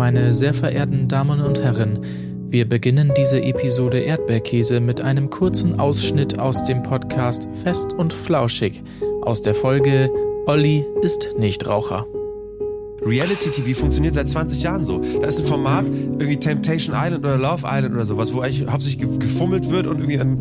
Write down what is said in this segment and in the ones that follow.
meine sehr verehrten Damen und Herren. Wir beginnen diese Episode Erdbeerkäse mit einem kurzen Ausschnitt aus dem Podcast Fest und Flauschig aus der Folge Olli ist Nichtraucher. Reality TV funktioniert seit 20 Jahren so. Da ist ein Format, irgendwie Temptation Island oder Love Island oder sowas, wo eigentlich hauptsächlich gefummelt wird und irgendwie an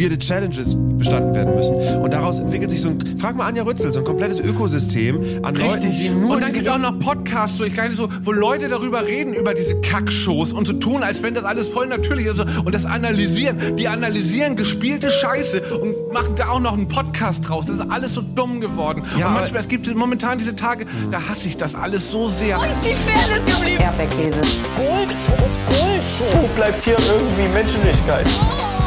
weirde Challenges bestanden werden müssen. Und daraus entwickelt sich so ein, frag mal Anja Rützel, so ein komplettes Ökosystem an Richtig. Leuten, die nur Und dann gibt es auch noch Podcasts, so, ich kann nicht so, wo Leute darüber reden, über diese Kackshows und so tun, als wenn das alles voll natürlich ist und das analysieren. Die analysieren gespielte Scheiße und machen da auch noch einen Podcast draus. Das ist alles so dumm geworden. Ja, und manchmal, es gibt momentan diese Tage, da hasse ich das alles so sehr. ist die Fairness geblieben? Erdbeerkäse. Gold, Bullshit. Wo bleibt hier irgendwie Menschlichkeit?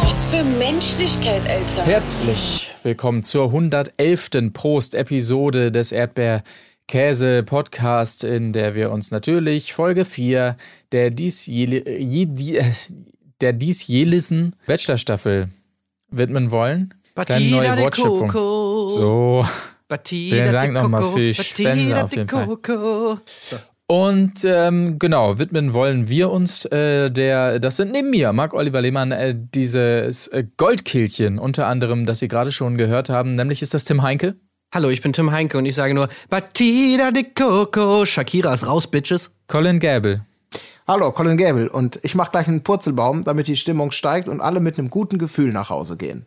Was für Menschlichkeit, Alter. Herzlich willkommen zur 111. Prost-Episode des Erdbeer-Käse-Podcast, in der wir uns natürlich Folge 4 der diesjähli- je- die- äh, der diesjähligen Bachelor-Staffel widmen wollen. Kleine neue Wortschöpfung. So. Vielen Dank nochmal für die Spende auf jeden Fall. Und ähm, genau, widmen wollen wir uns äh, der, das sind neben mir, Marc-Oliver Lehmann, äh, dieses äh, Goldkehlchen, unter anderem, das Sie gerade schon gehört haben, nämlich ist das Tim Heinke. Hallo, ich bin Tim Heinke und ich sage nur Batida de Coco. Shakira ist raus, Bitches. Colin Gable. Hallo, Colin Gable. Und ich mache gleich einen Purzelbaum, damit die Stimmung steigt und alle mit einem guten Gefühl nach Hause gehen.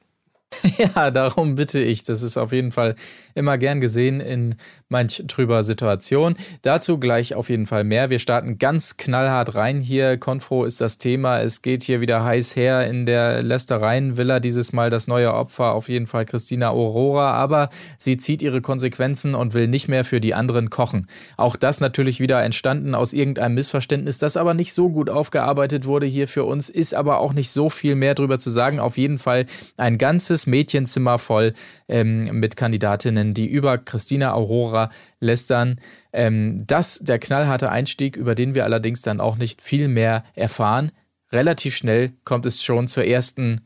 Ja, darum bitte ich. Das ist auf jeden Fall immer gern gesehen in manch trüber Situation. Dazu gleich auf jeden Fall mehr. Wir starten ganz knallhart rein hier. Konfro ist das Thema. Es geht hier wieder heiß her in der Lästereien-Villa. Dieses Mal das neue Opfer, auf jeden Fall Christina Aurora. Aber sie zieht ihre Konsequenzen und will nicht mehr für die anderen kochen. Auch das natürlich wieder entstanden aus irgendeinem Missverständnis, das aber nicht so gut aufgearbeitet wurde hier für uns, ist aber auch nicht so viel mehr drüber zu sagen. Auf jeden Fall ein ganzes Mädchenzimmer voll ähm, mit Kandidatinnen, die über Christina Aurora lästern. Ähm, das der knallharte Einstieg, über den wir allerdings dann auch nicht viel mehr erfahren. Relativ schnell kommt es schon zur ersten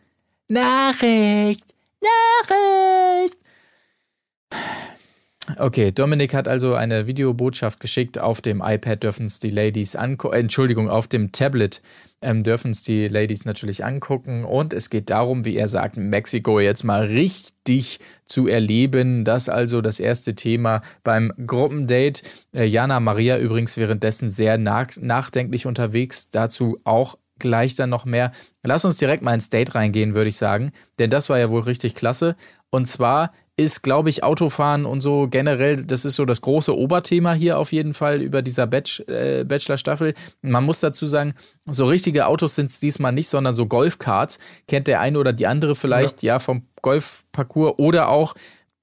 Nachricht. Nachricht. Okay, Dominik hat also eine Videobotschaft geschickt. Auf dem iPad dürfen es die Ladies angucken. Entschuldigung, auf dem Tablet ähm, dürfen es die Ladies natürlich angucken. Und es geht darum, wie er sagt, Mexiko jetzt mal richtig zu erleben. Das also das erste Thema beim Gruppendate. Äh, Jana Maria übrigens währenddessen sehr nach nachdenklich unterwegs. Dazu auch gleich dann noch mehr. Lass uns direkt mal ins Date reingehen, würde ich sagen. Denn das war ja wohl richtig klasse. Und zwar ist, glaube ich, Autofahren und so generell, das ist so das große Oberthema hier auf jeden Fall über dieser Batch, äh, Bachelor-Staffel. Man muss dazu sagen, so richtige Autos sind es diesmal nicht, sondern so Golfkarts. Kennt der eine oder die andere vielleicht, ja, vom Golfparcours oder auch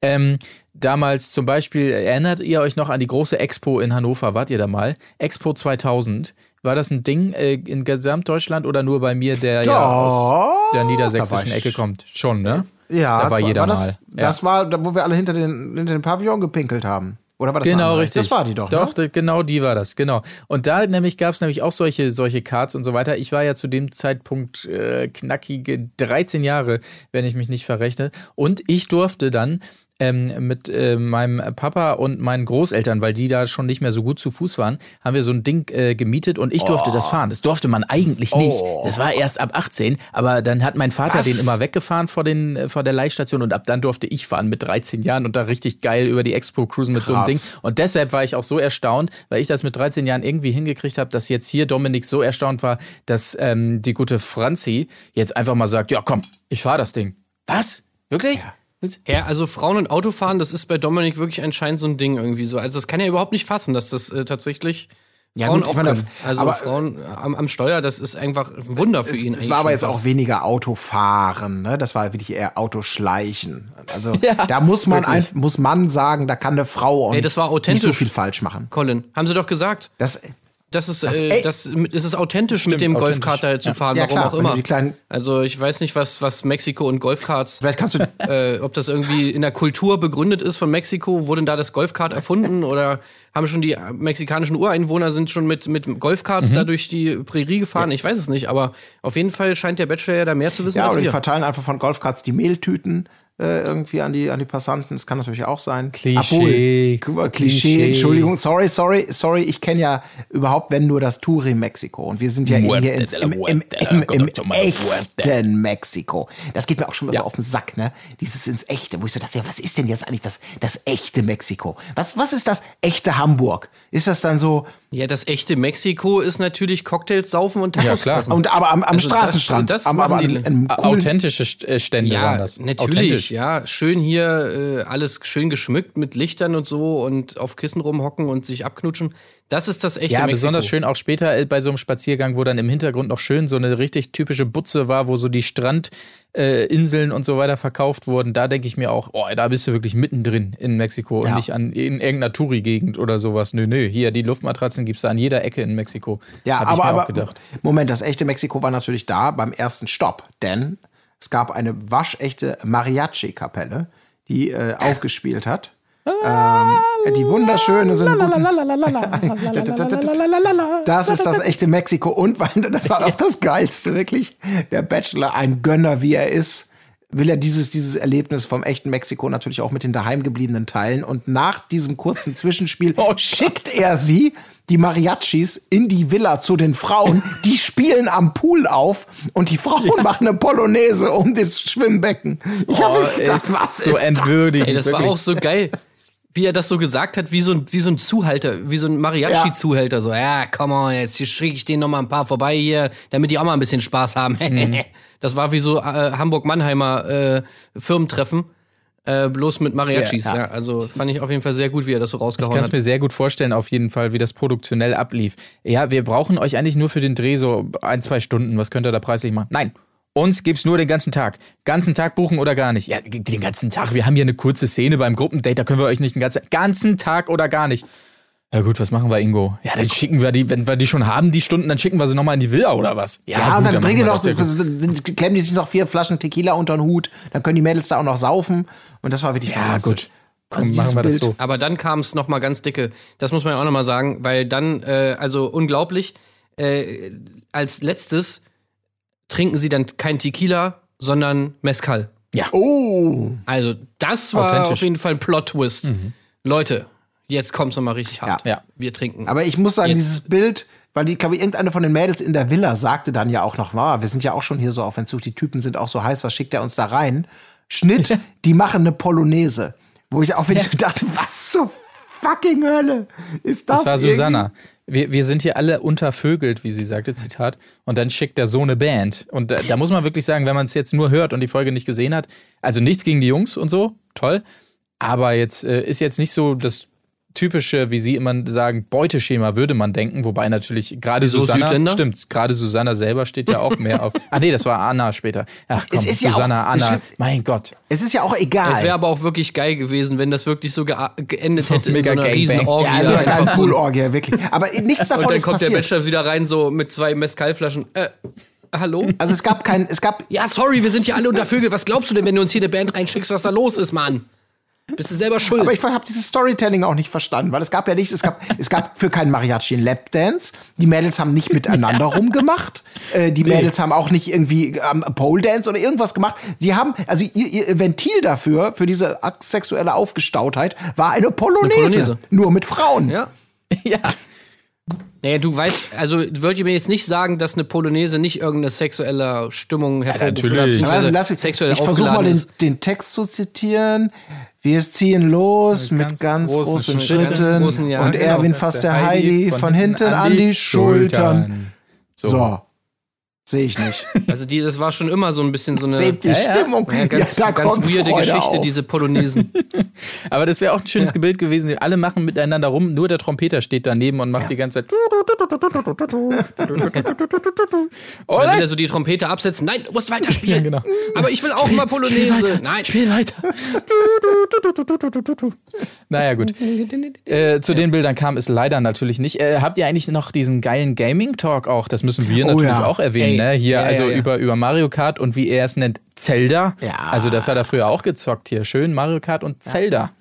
ähm, damals zum Beispiel, erinnert ihr euch noch an die große Expo in Hannover? Wart ihr da mal? Expo 2000. War das ein Ding äh, in Gesamtdeutschland oder nur bei mir, der ja aus der niedersächsischen Ecke kommt? Schon, ne? Ja, da war das jeder war mal. das, das war, da, wo wir alle hinter den, hinter den Pavillon gepinkelt haben. Oder war das Genau, andere? richtig. Das war die doch. Doch, ne? genau die war das, genau. Und da nämlich gab es nämlich auch solche, solche Cards und so weiter. Ich war ja zu dem Zeitpunkt äh, knackige 13 Jahre, wenn ich mich nicht verrechne. Und ich durfte dann ähm, mit äh, meinem Papa und meinen Großeltern, weil die da schon nicht mehr so gut zu Fuß waren, haben wir so ein Ding äh, gemietet und ich durfte das fahren. Das durfte man eigentlich nicht. Das war erst ab 18, aber dann hat mein Vater Was? den immer weggefahren vor, den, äh, vor der Leihstation und ab dann durfte ich fahren mit 13 Jahren und da richtig geil über die Expo cruisen mit so einem Ding. Krass. Und deshalb war ich auch so erstaunt, weil ich das mit 13 Jahren irgendwie hingekriegt habe, dass jetzt hier Dominik so erstaunt war, dass ähm, die gute Franzi jetzt einfach mal sagt, ja komm, ich fahr das Ding. Was? Wirklich? Was? Ja, also Frauen und Autofahren, das ist bei Dominik wirklich anscheinend so ein Ding irgendwie so. Also das kann er überhaupt nicht fassen, dass das äh, tatsächlich Ja, Frauen gut, auch meine. Also aber- Frauen am, am Steuer, das ist einfach ein Wunder für Es, ihn. es war aber jetzt fast. auch weniger Autofahren, ne? Das war wirklich eher Autoschleichen. Also da muss man ein, muss man sagen, da kann eine Frau auch Ey, das war nicht so authentisch. viel falsch machen. Colin, haben sie doch gesagt. Das, Das ist, Das- äh, das, es ist authentisch Stimmt, mit dem authentisch. Golfkart zu fahren, Ja, warum klar, auch immer. kleinen- also ich weiß nicht, was, was Mexiko und Golfkarts, vielleicht kannst du äh, ob das irgendwie in der Kultur begründet ist von Mexiko, wurde denn da das Golfkart erfunden oder haben schon die mexikanischen Ureinwohner sind schon mit, mit Mhm. Golfkarts da durch die Prärie gefahren? Ich weiß es nicht, aber auf jeden Fall scheint der Bachelor ja da mehr zu wissen Ja, oder die wir. verteilen einfach von Golfkarts die Mehltüten. Äh, irgendwie an die, an die Passanten. Das kann natürlich auch sein. Klischee. Obwohl, Klischee. Klischee. Entschuldigung, sorry, sorry, sorry. Ich kenne ja überhaupt, wenn nur das Touri Mexiko. Und wir sind ja in hier ins, im, im, im, im echten Mexiko. Das geht mir auch schon mal so auf den Sack, ne? Dieses ins Echte, wo ich so dachte, ja, was ist denn jetzt eigentlich das, das echte Mexiko? Was, was ist das echte Hamburg? Ist das dann so, Ja, das echte Mexiko ist natürlich Cocktails saufen und Ja, Tacos klar. fressen. und aber am, am Also das- Straßenstrand, das am, machen aber die- an, Authentische äh, Stände waren Ja, das. natürlich, Authentisch. ja. Schön hier, äh, alles schön geschmückt mit Lichtern und so und auf Kissen rumhocken und sich abknutschen. Das ist das echte Ja, Mexiko. besonders schön auch später äh, bei so einem Spaziergang, wo dann im Hintergrund noch schön so eine richtig typische Butze war, wo so die Strandinseln äh, und so weiter verkauft wurden. Da denke ich mir auch, oh, da bist du wirklich mittendrin in Mexiko und Ja. nicht an in irgendeiner Touri-Gegend oder sowas. Nö, nö, hier die Luftmatratzen gibt's da an jeder Ecke in Mexiko. Ja, Hab ich aber, mir aber auch gedacht. Moment, das echte Mexiko war natürlich da beim ersten Stopp, denn es gab eine waschechte Mariachi-Kapelle, die äh, aufgespielt hat. Ähm, die wunderschöne sind Das ist das echte Mexiko und weil das war auch das geilste wirklich. Der Bachelor, ein Gönner wie er ist, will er dieses dieses Erlebnis vom echten Mexiko natürlich auch mit den daheimgebliebenen teilen und nach diesem kurzen Zwischenspiel schickt er sie die Mariachis in die Villa zu den Frauen, die spielen am Pool auf und die Frauen machen eine Polonaise um das Schwimmbecken. Ich habe Oh, mir gedacht, ey, was so ist das? entwürdigend. Ey, das war auch so geil, wie er das so gesagt hat, wie so ein, wie so ein Zuhalter, wie so ein Mariachi-Zuhälter. So, ja, komm on, jetzt schicke ich denen noch mal ein paar vorbei hier, damit die auch mal ein bisschen Spaß haben. Mhm. Das war wie so äh, Hamburg-Mannheimer äh, Firmentreffen. Äh, bloß mit Mariachis, Ja, ja, ja. Also fand ich auf jeden Fall sehr gut, wie er das so Ich rausgehauen kann es hat. mir sehr gut vorstellen, auf jeden Fall, wie das produktionell ablief. Ja, wir brauchen euch eigentlich nur für den Dreh so ein, zwei Stunden. Was könnt ihr da preislich machen? Nein. Uns gibt's nur den ganzen Tag. Ganzen Tag buchen oder gar nicht. Ja, den ganzen Tag. Wir haben hier eine kurze Szene beim Gruppendate, da können wir euch nicht den ganzen, ganzen Tag oder gar nicht. Ja gut, was machen wir, Ingo? Ja, dann schicken wir die, wenn wir die schon haben, die Stunden, dann schicken wir sie nochmal in die Villa oder was? Ja, und gut, dann bringen machen die wir noch, ja dann klemmen die sich noch vier Flaschen Tequila unter den Hut, dann können die Mädels da auch noch saufen. Und das war wirklich Ja, fantastisch. gut. Komm, Also machen dieses wir das so. Aber dann kam es noch mal ganz dicke. Das muss man ja auch noch mal sagen, weil dann, äh, also unglaublich, äh, als letztes trinken sie dann kein Tequila, sondern Mezcal. Oh, Also das war auf jeden Fall ein Plot-Twist. Leute, jetzt kommt's noch mal richtig hart. Ja. Wir trinken. aber ich muss sagen, Jetzt. dieses Bild, weil die, glaube ich, irgendeine von den Mädels in der Villa sagte dann ja auch noch, wow, wir sind ja auch schon hier so auf Entzug, die Typen sind auch so heiß, was schickt er uns da rein? Schnitt, die machen eine Polonaise. Wo ich auch wirklich so dachte, was zur fucking Hölle ist das? Das war irgendwie? Wir, wir sind hier alle untervögelt, wie sie sagte, Zitat. Und dann schickt der so eine Band. Und da, da muss man wirklich sagen, wenn man es jetzt nur hört und die Folge nicht gesehen hat, also nichts gegen die Jungs und so, toll. Aber jetzt äh, ist jetzt nicht so das typische, wie sie immer sagen, Beuteschema würde man denken, wobei natürlich gerade Wieso Susanna, Südländer? stimmt, gerade Susanna selber steht ja auch mehr auf. Ah nee, das war Anna später. Ach komm, Es ist ja Susanna, auch- Anna, mein Gott. Es ist ja auch egal. Es wäre aber auch wirklich geil gewesen, wenn das wirklich so gea- geendet So hätte in so mega einer riesen ja, also in einem einfach so- Poolorgie, wirklich. Aber nichts davon Und dann ist kommt der passiert. Bachelor wieder rein, so mit zwei Mezcalflaschen. Äh, hallo? Also es gab kein, es gab Ja, sorry, wir sind hier alle unter Vögel. Was glaubst du denn, wenn du uns hier eine Band reinschickst, was da los ist, Mann? Bist du selber schuld? Aber ich habe dieses Storytelling auch nicht verstanden, weil es gab ja nichts, es gab, es gab für keinen Mariachi einen Lapdance. Die Mädels haben nicht miteinander rumgemacht. Äh, die Mädels haben auch nicht irgendwie ähm, Pole Dance oder irgendwas gemacht. Sie haben, also ihr, ihr Ventil dafür, für diese sexuelle Aufgestautheit, war eine Polonaise. Polonaise. Nur mit Frauen. ja. Ja. Naja, du weißt, also wollt ihr mir jetzt nicht sagen, dass eine Polonaise nicht irgendeine sexuelle Stimmung hervorruft oder natürlich. Also beziehungsweise lass mich, sexuell ich versuche mal den, den Text zu zitieren. Wir ziehen los Mit mit ganz ganz, großen großen, Schritten. Schritten. Und genau. Erwin fasst der Heidi von, hinten an die Schultern. So. Sehe ich nicht. Also die, das war schon immer so ein bisschen so eine Seht die Ja, ja. Stimmung. ja, ganz, da ganz weirde Freude Geschichte, auf. diese Polonesen. Aber das wäre auch ein schönes Bild gewesen. Alle machen miteinander rum, nur der Trompeter steht daneben und macht die ganze Zeit. Dann Oder? wieder so die Trompete absetzen. Nein, du musst weiter spielen. genau. Aber ich will auch mal Polonaise. Nein. Spiel weiter. naja, gut. Äh, zu den Bildern kam es leider natürlich nicht. Äh, habt ihr eigentlich noch diesen geilen Gaming-Talk auch? Das müssen wir Oh natürlich ja. auch erwähnen. Ey, ne? Hier, ja, also ja, ja. Über, über Mario Kart und wie er es nennt, Zelda. Ja. Also, das hat er früher auch gezockt hier. Schön Mario Kart und Zelda.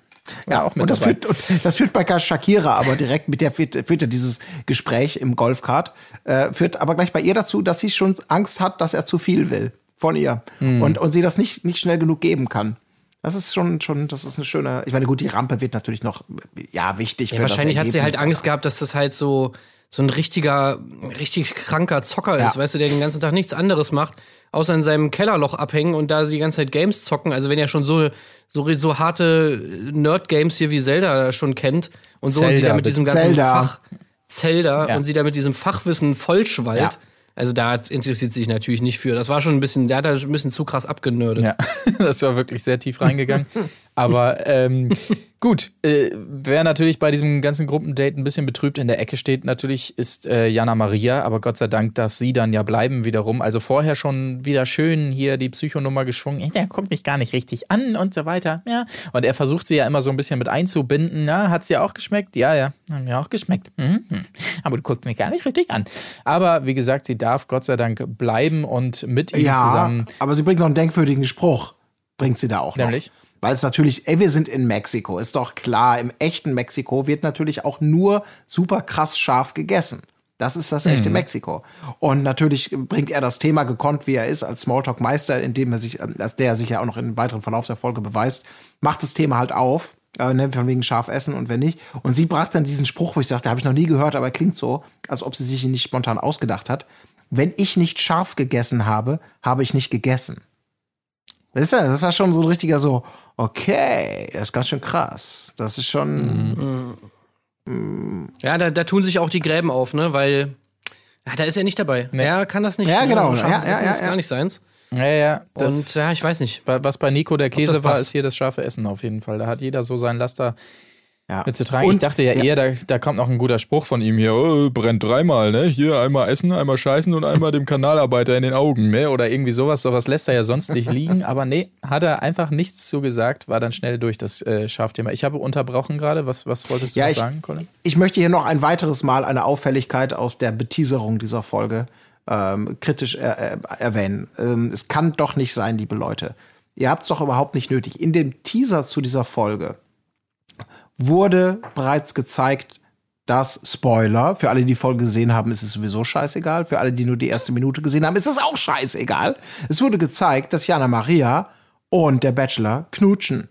Ja, auch mit und das dabei. führt, und das führt bei Shakira aber direkt, mit der führt, führt ja dieses Gespräch im Golfkart, äh, führt aber gleich bei ihr dazu, dass sie schon Angst hat, dass er zu viel will von ihr Hm. und, und sie das nicht, nicht schnell genug geben kann. Das ist schon, schon, das ist eine schöne. Ich meine, gut, die Rampe wird natürlich noch, ja, wichtig Ja, für wahrscheinlich das hat sie halt Ergebnis, Angst gehabt, dass das halt so, so ein richtiger, richtig kranker Zocker Ja. ist, weißt du, der den ganzen Tag nichts anderes macht, außer in seinem Kellerloch abhängen und da sie die ganze Zeit Games zocken. Also wenn er schon so, so, so harte Nerd-Games hier wie Zelda schon kennt und so und sie Zelda, da mit diesem ganzen Zelda. Fach, Zelda, Ja. und sie da mit diesem Fachwissen vollschwallt. Ja. Also da interessiert sie sich natürlich nicht für. Das war schon ein bisschen, der hat da ein bisschen zu krass abgenördet. Ja, das war wirklich sehr tief reingegangen. Aber ähm, gut, äh, wer natürlich bei diesem ganzen Gruppendate ein bisschen betrübt in der Ecke steht, natürlich ist äh, Jana Maria, aber Gott sei Dank darf sie dann ja bleiben wiederum. Also vorher schon wieder schön hier die Psychonummer geschwungen, der guckt mich gar nicht richtig an und so weiter. Ja. Und er versucht sie ja immer so ein bisschen mit einzubinden. Na, hat's dir auch geschmeckt? Ja, ja, hat mir auch geschmeckt. Mhm. mhm. Aber du guckst mich gar nicht richtig an. Aber wie gesagt, sie darf Gott sei Dank bleiben und mit ihm Ja, zusammen. aber sie bringt noch einen denkwürdigen Spruch. Bringt sie da auch noch. Weil es natürlich, ey, wir sind in Mexiko. Ist doch klar, im echten Mexiko wird natürlich auch nur super krass scharf gegessen. Das ist das Mhm. echte Mexiko. Und natürlich bringt er das Thema gekonnt, wie er ist, als Smalltalk-Meister, indem er sich, ähm, als der sich ja auch noch im weiteren Verlauf der Folge beweist, macht das Thema halt auf, äh, ne, von wegen scharf essen und wenn nicht. Und sie brachte dann diesen Spruch, wo ich sagte, habe ich noch nie gehört, aber er klingt so, als ob sie sich ihn nicht spontan ausgedacht hat. Wenn ich nicht scharf gegessen habe, habe ich nicht gegessen. Weißt du, das war schon so ein richtiger so, okay, das ist ganz schön krass. Das ist schon, Ja, da, da tun sich auch die Gräben auf, ne? Weil ja, da ist er nicht dabei. Er kann das nicht. Ja, ne? genau. So scharfes Ja, ja, Essen ja, ist ja. gar nicht seins. Ja, ja. Und Das, ja, ich weiß nicht. Wa- Was bei Nico der Käse war, passt. ist hier das scharfe Essen auf jeden Fall. Da hat jeder so sein Laster ja. mitzutragen. ich dachte ja, eher, da, da kommt noch ein guter Spruch von ihm hier, oh, brennt dreimal, ne? Hier einmal essen, einmal scheißen und einmal dem Kanalarbeiter in den Augen, ne? Oder irgendwie sowas. Sowas lässt er ja sonst nicht liegen. Aber nee, hat er einfach nichts zu gesagt, war dann schnell durch das äh, Schafthema. Ich habe unterbrochen gerade. Was, was wolltest du Ja, ich, sagen, Colin? ich möchte hier noch ein weiteres Mal eine Auffälligkeit aus der Beteaserung dieser Folge ähm, kritisch er, äh, erwähnen. Ähm, es kann doch nicht sein, liebe Leute. Ihr habt es doch überhaupt nicht nötig. In dem Teaser zu dieser Folge wurde bereits gezeigt, dass Spoiler, für alle, die die Folge gesehen haben, ist es sowieso scheißegal. Für alle, die nur die erste Minute gesehen haben, ist es auch scheißegal. Es wurde gezeigt, dass Jana Maria und der Bachelor knutschen.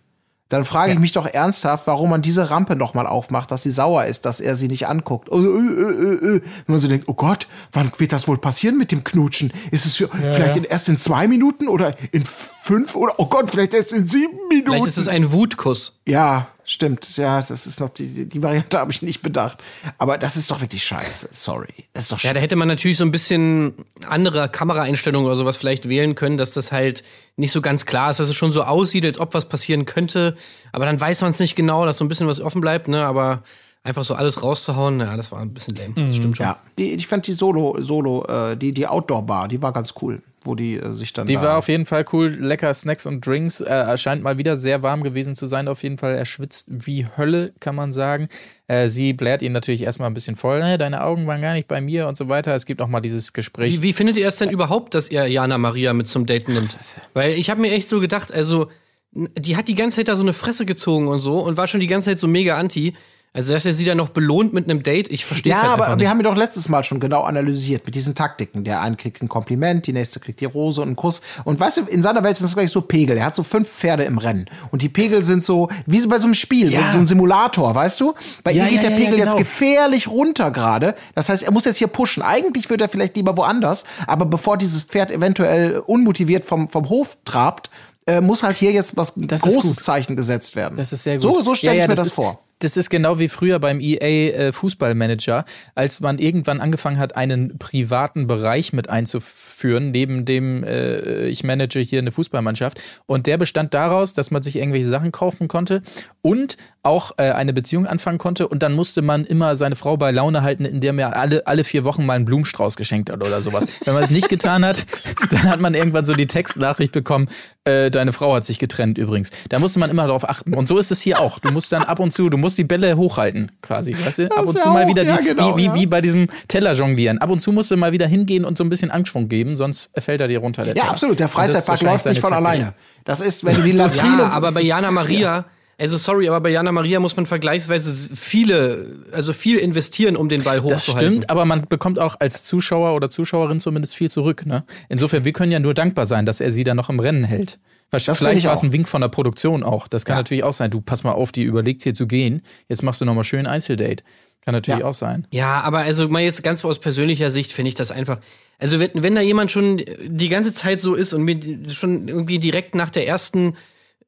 Dann frage ich mich doch ernsthaft, warum man diese Rampe noch mal aufmacht, dass sie sauer ist, dass er sie nicht anguckt. Äh, äh, äh. Wenn man so denkt, oh Gott, wann wird das wohl passieren mit dem Knutschen? Ist es für, vielleicht In, erst in zwei Minuten oder in fünf oder oh Gott, vielleicht erst in sieben Minuten? Vielleicht ist es ein Wutkuss. Ja, stimmt. Ja, das ist noch die, die- Variante habe ich nicht bedacht. Aber das ist doch wirklich scheiße. Sorry. Das ist doch scheiße. Ja, da hätte man natürlich so ein bisschen andere Kameraeinstellungen oder sowas vielleicht wählen können, dass das halt nicht so ganz klar ist, dass es schon so aussieht, als ob was passieren könnte. Aber dann weiß man es nicht genau, dass so ein bisschen was offen bleibt, ne? Aber einfach so alles rauszuhauen, ja, das war ein bisschen lame. Das stimmt schon. ja, die, ich fand die Solo, Solo, äh, die, die Outdoor-Bar, die war ganz cool, wo die äh, sich dann. Die da war auf jeden Fall cool. Lecker Snacks und Drinks. Äh, Er scheint mal wieder sehr warm gewesen zu sein. Auf jeden Fall. Er schwitzt wie Hölle, kann man sagen. Äh, sie bläht ihn natürlich erstmal ein bisschen voll. Ne, deine Augen waren gar nicht bei mir und so weiter. Es gibt auch mal dieses Gespräch. Wie, wie findet ihr es denn überhaupt, dass ihr Jana Maria mit zum Daten nimmt? Weil ich habe mir echt so gedacht, also die hat die ganze Zeit da so eine Fresse gezogen und so und war schon die ganze Zeit so mega anti. Also dass er sie dann noch belohnt mit einem Date, ich verstehe es Ja, halt aber einfach wir nicht. haben ja doch letztes Mal schon genau analysiert mit diesen Taktiken. Der eine kriegt ein Kompliment, die nächste kriegt die Rose und einen Kuss. Und weißt du, in seiner Welt sind das gleich so Pegel. Er hat so fünf Pferde im Rennen. Und die Pegel sind so, wie bei so einem Spiel, Ja. so ein Simulator, weißt du? Bei Ja, ihr geht ja, der Pegel ja, jetzt genau. gefährlich runter gerade. Das heißt, er muss jetzt hier pushen. Eigentlich würde er vielleicht lieber woanders. Aber bevor dieses Pferd eventuell unmotiviert vom, vom Hof trabt, äh, muss halt hier jetzt was Das großes. Zeichen gesetzt werden. Das ist sehr gut. So, so stelle Ja, ja, ich mir das, ist, vor. Das ist genau wie früher beim EA äh, Fußballmanager, als man irgendwann angefangen hat, einen privaten Bereich mit einzuführen, neben dem äh, ich manage hier eine Fußballmannschaft. Und der bestand daraus, dass man sich irgendwelche Sachen kaufen konnte und auch äh, eine Beziehung anfangen konnte. Und dann musste man immer seine Frau bei Laune halten, indem er alle, alle vier Wochen mal einen Blumenstrauß geschenkt hat oder sowas. Wenn man es nicht getan hat, dann hat man irgendwann so die Textnachricht bekommen, äh, deine Frau hat sich getrennt übrigens. Da musste man immer darauf achten. Und so ist es hier auch. Du musst dann ab und zu, du musst die Bälle hochhalten, quasi. Weißt du? Ab Das und zu mal wieder die, ja, genau, wie, wie, ja. wie bei diesem Teller jonglieren. Ab und zu musst du mal wieder hingehen und so ein bisschen Anschwung geben, sonst fällt er dir runter. Der Ja, Teller. absolut. Der das Freizeitpark läuft nicht von Taktik. alleine. Das ist, wenn du die Latrine. Ja, aber bei Jana Maria, also sorry, aber bei Jana Maria muss man vergleichsweise viele, also viel investieren, um den Ball Das hochzuhalten. stimmt, aber man bekommt auch als Zuschauer oder Zuschauerin zumindest viel zurück. Ne? Insofern, wir können ja nur dankbar sein, dass er sie da noch im Rennen hält. Vielleicht ich war es ein Wink von der Produktion auch. Das kann Ja. natürlich auch sein. Du, pass mal auf, die überlegt hier zu gehen. Jetzt machst du nochmal schön Einzeldate. Kann natürlich Ja. auch sein. Ja, aber also mal jetzt ganz aus persönlicher Sicht finde ich das einfach. Also wenn, wenn da jemand schon die ganze Zeit so ist und mir schon irgendwie direkt nach der ersten,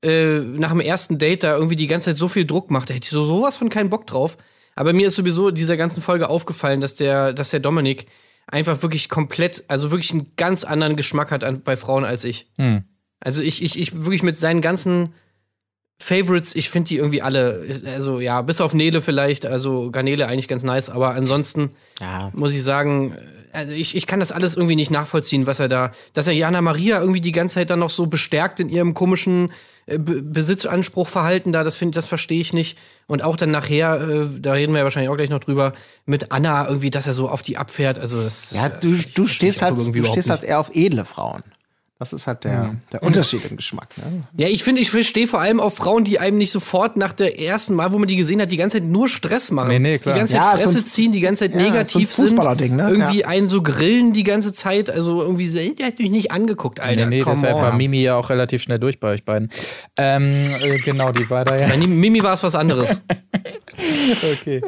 äh, nach dem ersten Date da irgendwie die ganze Zeit so viel Druck macht, da hätte ich so sowas von keinen Bock drauf. Aber mir ist sowieso dieser ganzen Folge aufgefallen, dass der, dass der Dominik einfach wirklich komplett, also wirklich einen ganz anderen Geschmack hat an, bei Frauen als ich. Hm. Also ich, ich, ich wirklich mit seinen ganzen Favorites, ich finde die irgendwie alle, also ja, bis auf Nele vielleicht, also Garnele eigentlich ganz nice, aber ansonsten Ja. muss ich sagen, also ich, ich kann das alles irgendwie nicht nachvollziehen, was er da, dass er Jana Maria irgendwie die ganze Zeit dann noch so bestärkt in ihrem komischen äh, Be Besitzanspruchverhalten da, das finde das verstehe ich nicht. Und auch dann nachher, äh, da reden wir ja wahrscheinlich auch gleich noch drüber, mit Anna irgendwie, dass er so auf die abfährt, also das Ja, das du, du ich stehst halt, du stehst halt eher auf edle Frauen. Das ist halt der, der Unterschied im Geschmack. Ne? Ja, ich finde, ich verstehe vor allem auf Frauen, die einem nicht sofort nach der ersten Mal, wo man die gesehen hat, die ganze Zeit nur Stress machen. Nee, nee, klar. Die ganze Zeit Ja, so Fresse ein- ziehen, die ganze Zeit Ja, negativ so ein sind. Fußballerding, ne? Irgendwie Ja. einen so grillen die ganze Zeit. Also irgendwie so, der hat mich nicht angeguckt, Alter. nee, nee, come deshalb on. war Mimi ja auch relativ schnell durch bei euch beiden. Ähm, äh, genau, die war da ja. Bei Mimi war es was anderes. Okay.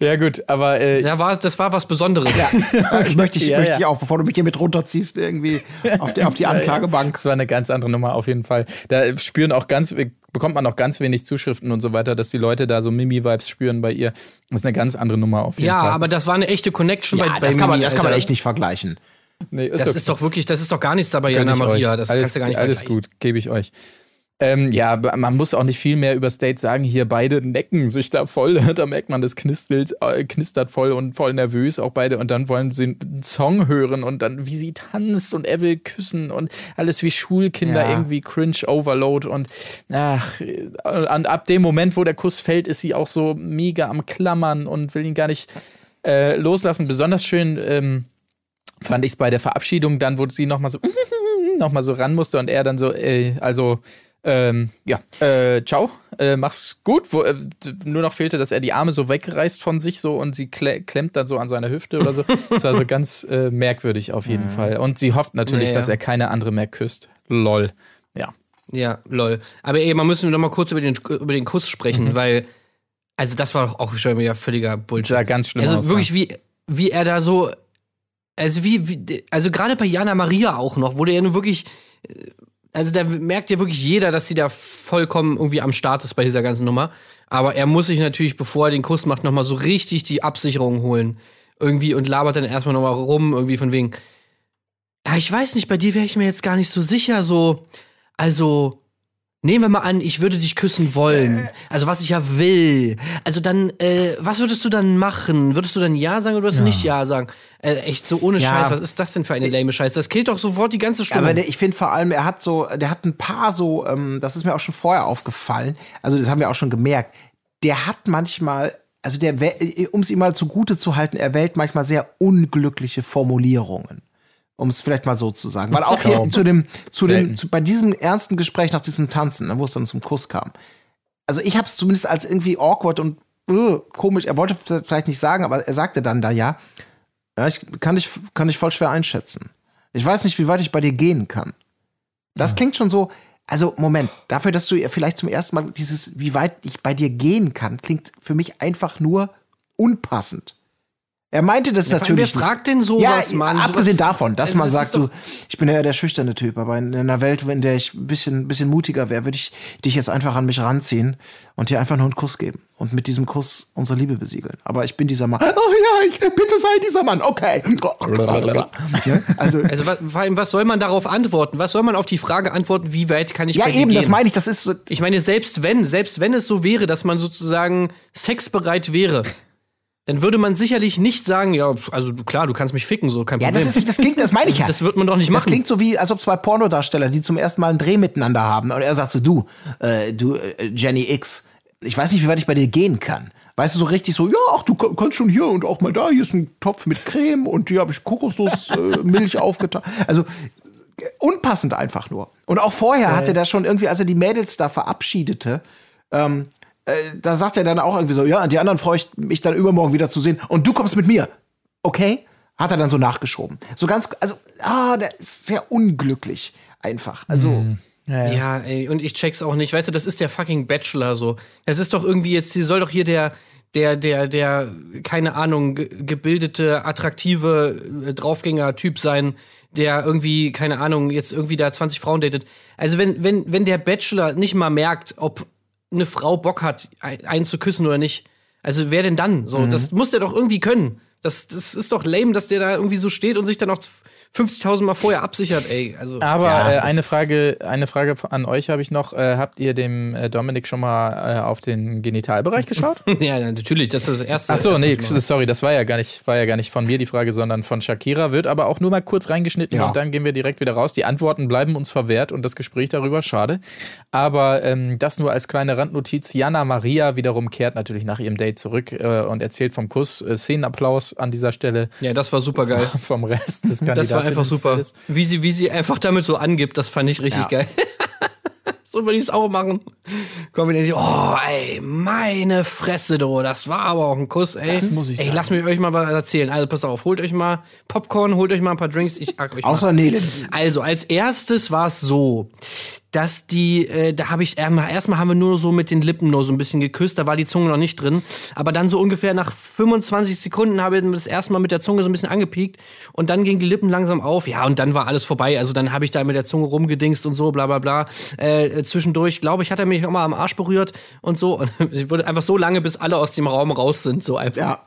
Ja, gut, aber äh, Ja, war, das war was Besonderes. Ich möchte ich, Ja, möchte ja. ich auch, bevor du mich hier mit runterziehst, irgendwie auf die, auf die Anklagebank. Das war eine ganz andere Nummer auf jeden Fall. Da spüren auch ganz, bekommt man auch ganz wenig Zuschriften und so weiter, dass die Leute da so Mimi-Vibes spüren bei ihr. Das ist eine ganz andere Nummer auf jeden Ja, Fall. aber das war eine echte Connection Ja, bei, bei das, kann man, Mimi, das kann man echt nicht vergleichen. nee, Das okay. ist doch wirklich, das ist doch gar nichts dabei, Jana Maria. Das alles, kannst du gar nicht Alles vergleichen. gut, gebe ich euch. Ähm, ja, man muss auch nicht viel mehr über State sagen. Hier beide necken sich da voll. Da merkt man, das knistert, äh, knistert voll und voll nervös, auch beide. Und dann wollen sie einen Song hören und dann, wie sie tanzt und er will küssen und alles wie Schulkinder, Ja. irgendwie cringe Overload. Und ach, äh, und ab dem Moment, wo der Kuss fällt, ist sie auch so mega am Klammern und will ihn gar nicht äh, loslassen. Besonders schön ähm, fand ich es bei der Verabschiedung dann, wo sie nochmal so noch mal so ran musste und er dann so, äh, also, ähm, ja, äh, ciao, äh, mach's gut. Wo, äh, nur noch fehlte, dass er die Arme so wegreißt von sich so und sie kle klemmt dann so an seiner Hüfte oder so. Das war so ganz äh, merkwürdig auf jeden Fall. Und sie hofft natürlich, Ja, ja. dass er keine andere mehr küsst. Lol. Ja. Ja, lol. Aber ey, man müssen wir noch mal kurz über den, über den Kuss sprechen, Mhm. weil, also das war doch auch schon wieder völliger Bullshit. Sah ganz schlimm Also aus. wirklich, wie, wie er da so, also wie, wie also gerade bei Jana Maria auch noch, der ja nun wirklich, äh, also da merkt ja wirklich jeder, dass sie da vollkommen irgendwie am Start ist bei dieser ganzen Nummer. Aber er muss sich natürlich, bevor er den Kuss macht, noch mal so richtig die Absicherung holen. Irgendwie und labert dann erstmal noch mal rum, irgendwie von wegen, ja, ich weiß nicht, bei dir wäre ich mir jetzt gar nicht so sicher, so, also, nehmen wir mal an, ich würde dich küssen wollen. Also, was ich ja will. Also dann, äh, was würdest du dann machen? Würdest du dann Ja sagen oder würdest du nicht Ja sagen? Äh, echt so ohne Ja. Scheiß, was ist das denn für eine lame Scheiße? Das killt doch sofort die ganze Stimmung. Aber der, ich finde vor allem, er hat so, der hat ein paar so, ähm, das ist mir auch schon vorher aufgefallen, also das haben wir auch schon gemerkt, der hat manchmal, also der, um es ihm mal zugute zu halten, er wählt manchmal sehr unglückliche Formulierungen. Um es vielleicht mal so zu sagen. Weil auch hier zu dem, zu dem, zu, bei diesem ernsten Gespräch nach diesem Tanzen, ne, wo es dann zum Kuss kam. Also ich habe es zumindest als irgendwie awkward und äh, komisch, er wollte vielleicht nicht sagen, aber er sagte dann da ja, ja, ich kann dich, kann dich voll schwer einschätzen. Ich weiß nicht, wie weit ich bei dir gehen kann. Das klingt schon so, also Moment, dafür, dass du vielleicht zum ersten Mal dieses, wie weit ich bei dir gehen kann, klingt für mich einfach nur unpassend. Er meinte das Ja, natürlich. wer fragt denn nicht. sowas, ja, Mann? Abgesehen Sowas- davon, dass Also, man das sagt, doch- ich bin ja der schüchterne Typ, aber in einer Welt, in der ich ein bisschen, bisschen mutiger wäre, würde ich dich jetzt einfach an mich ranziehen und dir einfach nur einen Kuss geben und mit diesem Kuss unsere Liebe besiegeln. Aber ich bin dieser Mann. Oh ja, ich, bitte sei dieser Mann. Okay. Ja, also, also was, allem, was soll man darauf antworten? Was soll man auf die Frage antworten, wie weit kann ich ja bei dir eben, gehen? das meine ich. Das ist so, Ich meine, selbst wenn, selbst wenn es so wäre, dass man sozusagen sexbereit wäre, dann würde man sicherlich nicht sagen, ja, also klar, du kannst mich ficken, so kein Ja, Problem. das, ist, das klingt, das meine ich ja. Das wird man doch nicht Das machen. klingt so wie, als ob zwei Pornodarsteller, die zum ersten Mal einen Dreh miteinander haben. Und er sagt so, du, äh, du, äh, Jenny X, ich weiß nicht, wie weit ich bei dir gehen kann. Weißt du, so richtig so, ja, ach, du ka- kannst schon hier und auch mal da, hier ist ein Topf mit Creme und hier habe ich Kokosnussmilch äh, Milch aufgetan. Also, äh, unpassend einfach nur. Und auch vorher hatte der schon irgendwie, als er die Mädels da verabschiedete, ähm, äh, da sagt er dann auch irgendwie so, ja, an die anderen freue ich mich dann übermorgen wieder zu sehen und du kommst mit mir. Okay? Hat er dann so nachgeschoben. So ganz, also, ah, der ist sehr unglücklich einfach. Also, Ja, ja. Ja, ey, und ich check's auch nicht. Weißt du, das ist der fucking Bachelor so. Das ist doch irgendwie jetzt, sie soll doch hier der, der, der, der, keine Ahnung, ge gebildete, attraktive äh, Draufgänger-Typ sein, der irgendwie, keine Ahnung, jetzt irgendwie da 20 Frauen datet. Also wenn, wenn, wenn der Bachelor nicht mal merkt, ob eine Frau Bock hat, ein- einen zu küssen oder nicht, also wer denn dann? So, das muss der doch irgendwie können. Das, das ist doch lame, dass der da irgendwie so steht und sich dann noch 50.000 Mal vorher absichert, ey. Also, Aber Ja, äh, eine Frage, eine Frage an euch habe ich noch. Äh, habt ihr dem äh, Dominik schon mal äh, auf den Genitalbereich geschaut? ja, natürlich, das ist das erste. Ach so, erste nee, sorry, das war ja gar nicht, war ja gar nicht von mir die Frage, sondern von Shakira. Wird aber auch nur mal kurz reingeschnitten Ja. und dann gehen wir direkt wieder raus. Die Antworten bleiben uns verwehrt und das Gespräch darüber, schade. Aber ähm, das nur als kleine Randnotiz. Jana Maria wiederum kehrt natürlich nach ihrem Date zurück äh, und erzählt vom Kuss. Äh, Szenenapplaus an dieser Stelle Ja, das war super geil. vom Rest des war einfach super. Wie sie, wie sie einfach damit so angibt, das fand ich richtig Ja. geil. so würde ich es auch machen. Kommen wir oh, ey, meine Fresse, du, das war aber auch ein Kuss, ey. Das muss ich Ey, sagen. lasst mich euch mal was erzählen. Also, pass auf, holt euch mal Popcorn, holt euch mal ein paar Drinks, ich hack euch mal. Außer Nele. Also, als erstes war es so, dass die, äh, da habe ich erstmal, erstmal haben wir nur so mit den Lippen nur so ein bisschen geküsst, da war die Zunge noch nicht drin. Aber dann so ungefähr nach 25 Sekunden habe ich das erste Mal mit der Zunge so ein bisschen angepiekt und dann gingen die Lippen langsam auf. Ja, und dann war alles vorbei. Also dann habe ich da mit der Zunge rumgedingst und so, bla bla bla. Äh, zwischendurch, glaube ich, hat er mich auch mal am Arsch berührt und so. Und ich wurde einfach so lange, bis alle aus dem Raum raus sind, so einfach. Ja.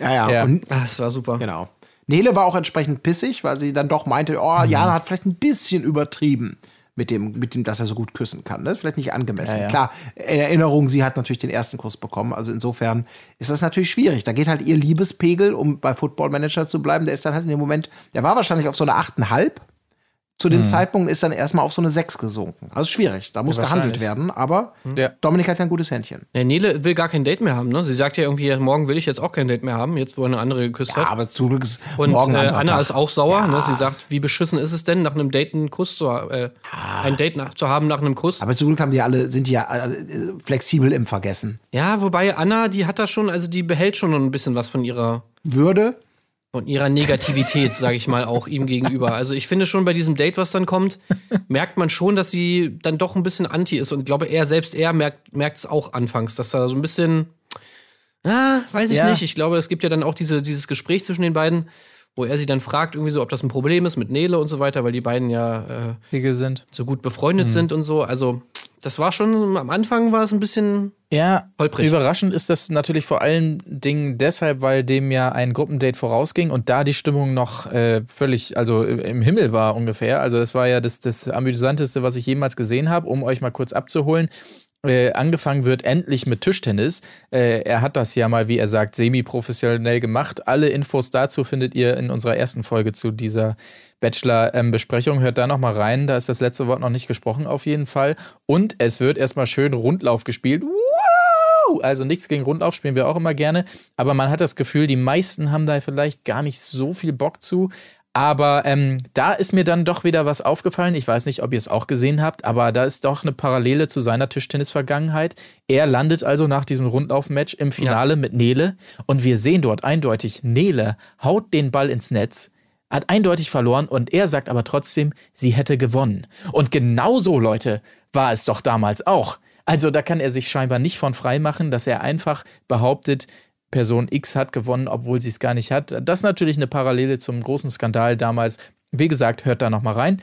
Ja, ja. Ja. Und Ah, Das war super. Genau. Nele war auch entsprechend pissig, weil sie dann doch meinte, oh, Jana hat vielleicht ein bisschen übertrieben mit dem, mit dem, dass er so gut küssen kann. Das ist vielleicht nicht angemessen. Ja, ja. Klar, in Erinnerung, sie hat natürlich den ersten Kuss bekommen. Also insofern ist das natürlich schwierig. Da geht halt ihr Liebespegel, um bei Football Manager zu bleiben, der ist dann halt in dem Moment, der war wahrscheinlich auf so eine 8,5. Zu dem Zeitpunkt ist dann erstmal auf so eine 6 gesunken. Also schwierig. Da muss Ja, gehandelt werden, aber Ja. Dominik hat ja ein gutes Händchen. Ja, Nele will gar kein Date mehr haben, ne? Sie sagt ja irgendwie, morgen will ich jetzt auch kein Date mehr haben, jetzt wo eine andere geküsst hat. Ja, aber zum Glück ist Und morgen äh, Anna ist auch sauer. Ja, Ne? Sie sagt, wie beschissen ist es denn, nach einem Date einen Kuss zu äh, ein Date nach, zu haben nach einem Kuss? Aber zum Glück haben die alle, sind die ja alle, äh, flexibel im Vergessen. ja, wobei Anna, die hat da schon, also die behält schon noch ein bisschen was von ihrer Würde, von ihrer Negativität, sage ich mal, auch ihm gegenüber. Also ich finde schon bei diesem Date, was dann kommt, merkt man schon, dass sie dann doch ein bisschen anti ist. Und ich glaube, er selbst, er merkt es auch anfangs, dass da so ein bisschen, ah, weiß ich Ja. nicht. Ich glaube, es gibt ja dann auch diese, dieses Gespräch zwischen den beiden, wo er sie dann fragt, irgendwie so, ob das ein Problem ist mit Nele und so weiter, weil die beiden ja äh, sind. so gut befreundet sind und so. Also, das war schon, am Anfang war es ein bisschen. Ja, Holprig. überraschend ist das natürlich vor allen Dingen deshalb, weil dem ja ein Gruppendate vorausging und da die Stimmung noch äh, völlig, also im Himmel war ungefähr. Also das war ja das, das amüsanteste, was ich jemals gesehen habe, um euch mal kurz abzuholen. Äh, angefangen wird endlich mit Tischtennis. Äh, er hat das ja mal, wie er sagt, semi-professionell gemacht. Alle Infos dazu findet ihr in unserer ersten Folge zu dieser Bachelor-Besprechung. Hört da noch mal rein. Da ist das letzte Wort noch nicht gesprochen auf jeden Fall. Und es wird erstmal schön Rundlauf gespielt. Wow! Also nichts gegen Rundlauf spielen wir auch immer gerne. Aber man hat das Gefühl, die meisten haben da vielleicht gar nicht so viel Bock zu. Aber ähm, da ist mir dann doch wieder was aufgefallen. Ich weiß nicht, ob ihr es auch gesehen habt, aber da ist doch eine Parallele zu seiner Tischtennis-Vergangenheit. Er landet also nach diesem Rundlauf-Match im Finale mit Nele und wir sehen dort eindeutig, Nele haut den Ball ins Netz, hat eindeutig verloren und er sagt aber trotzdem, sie hätte gewonnen. Und genauso, Leute, war es doch damals auch. Also da kann er sich scheinbar nicht von frei machen, dass er einfach behauptet, Person X hat gewonnen, obwohl sie es gar nicht hat. Das ist natürlich eine Parallele zum großen Skandal damals. Wie gesagt, hört da noch mal rein.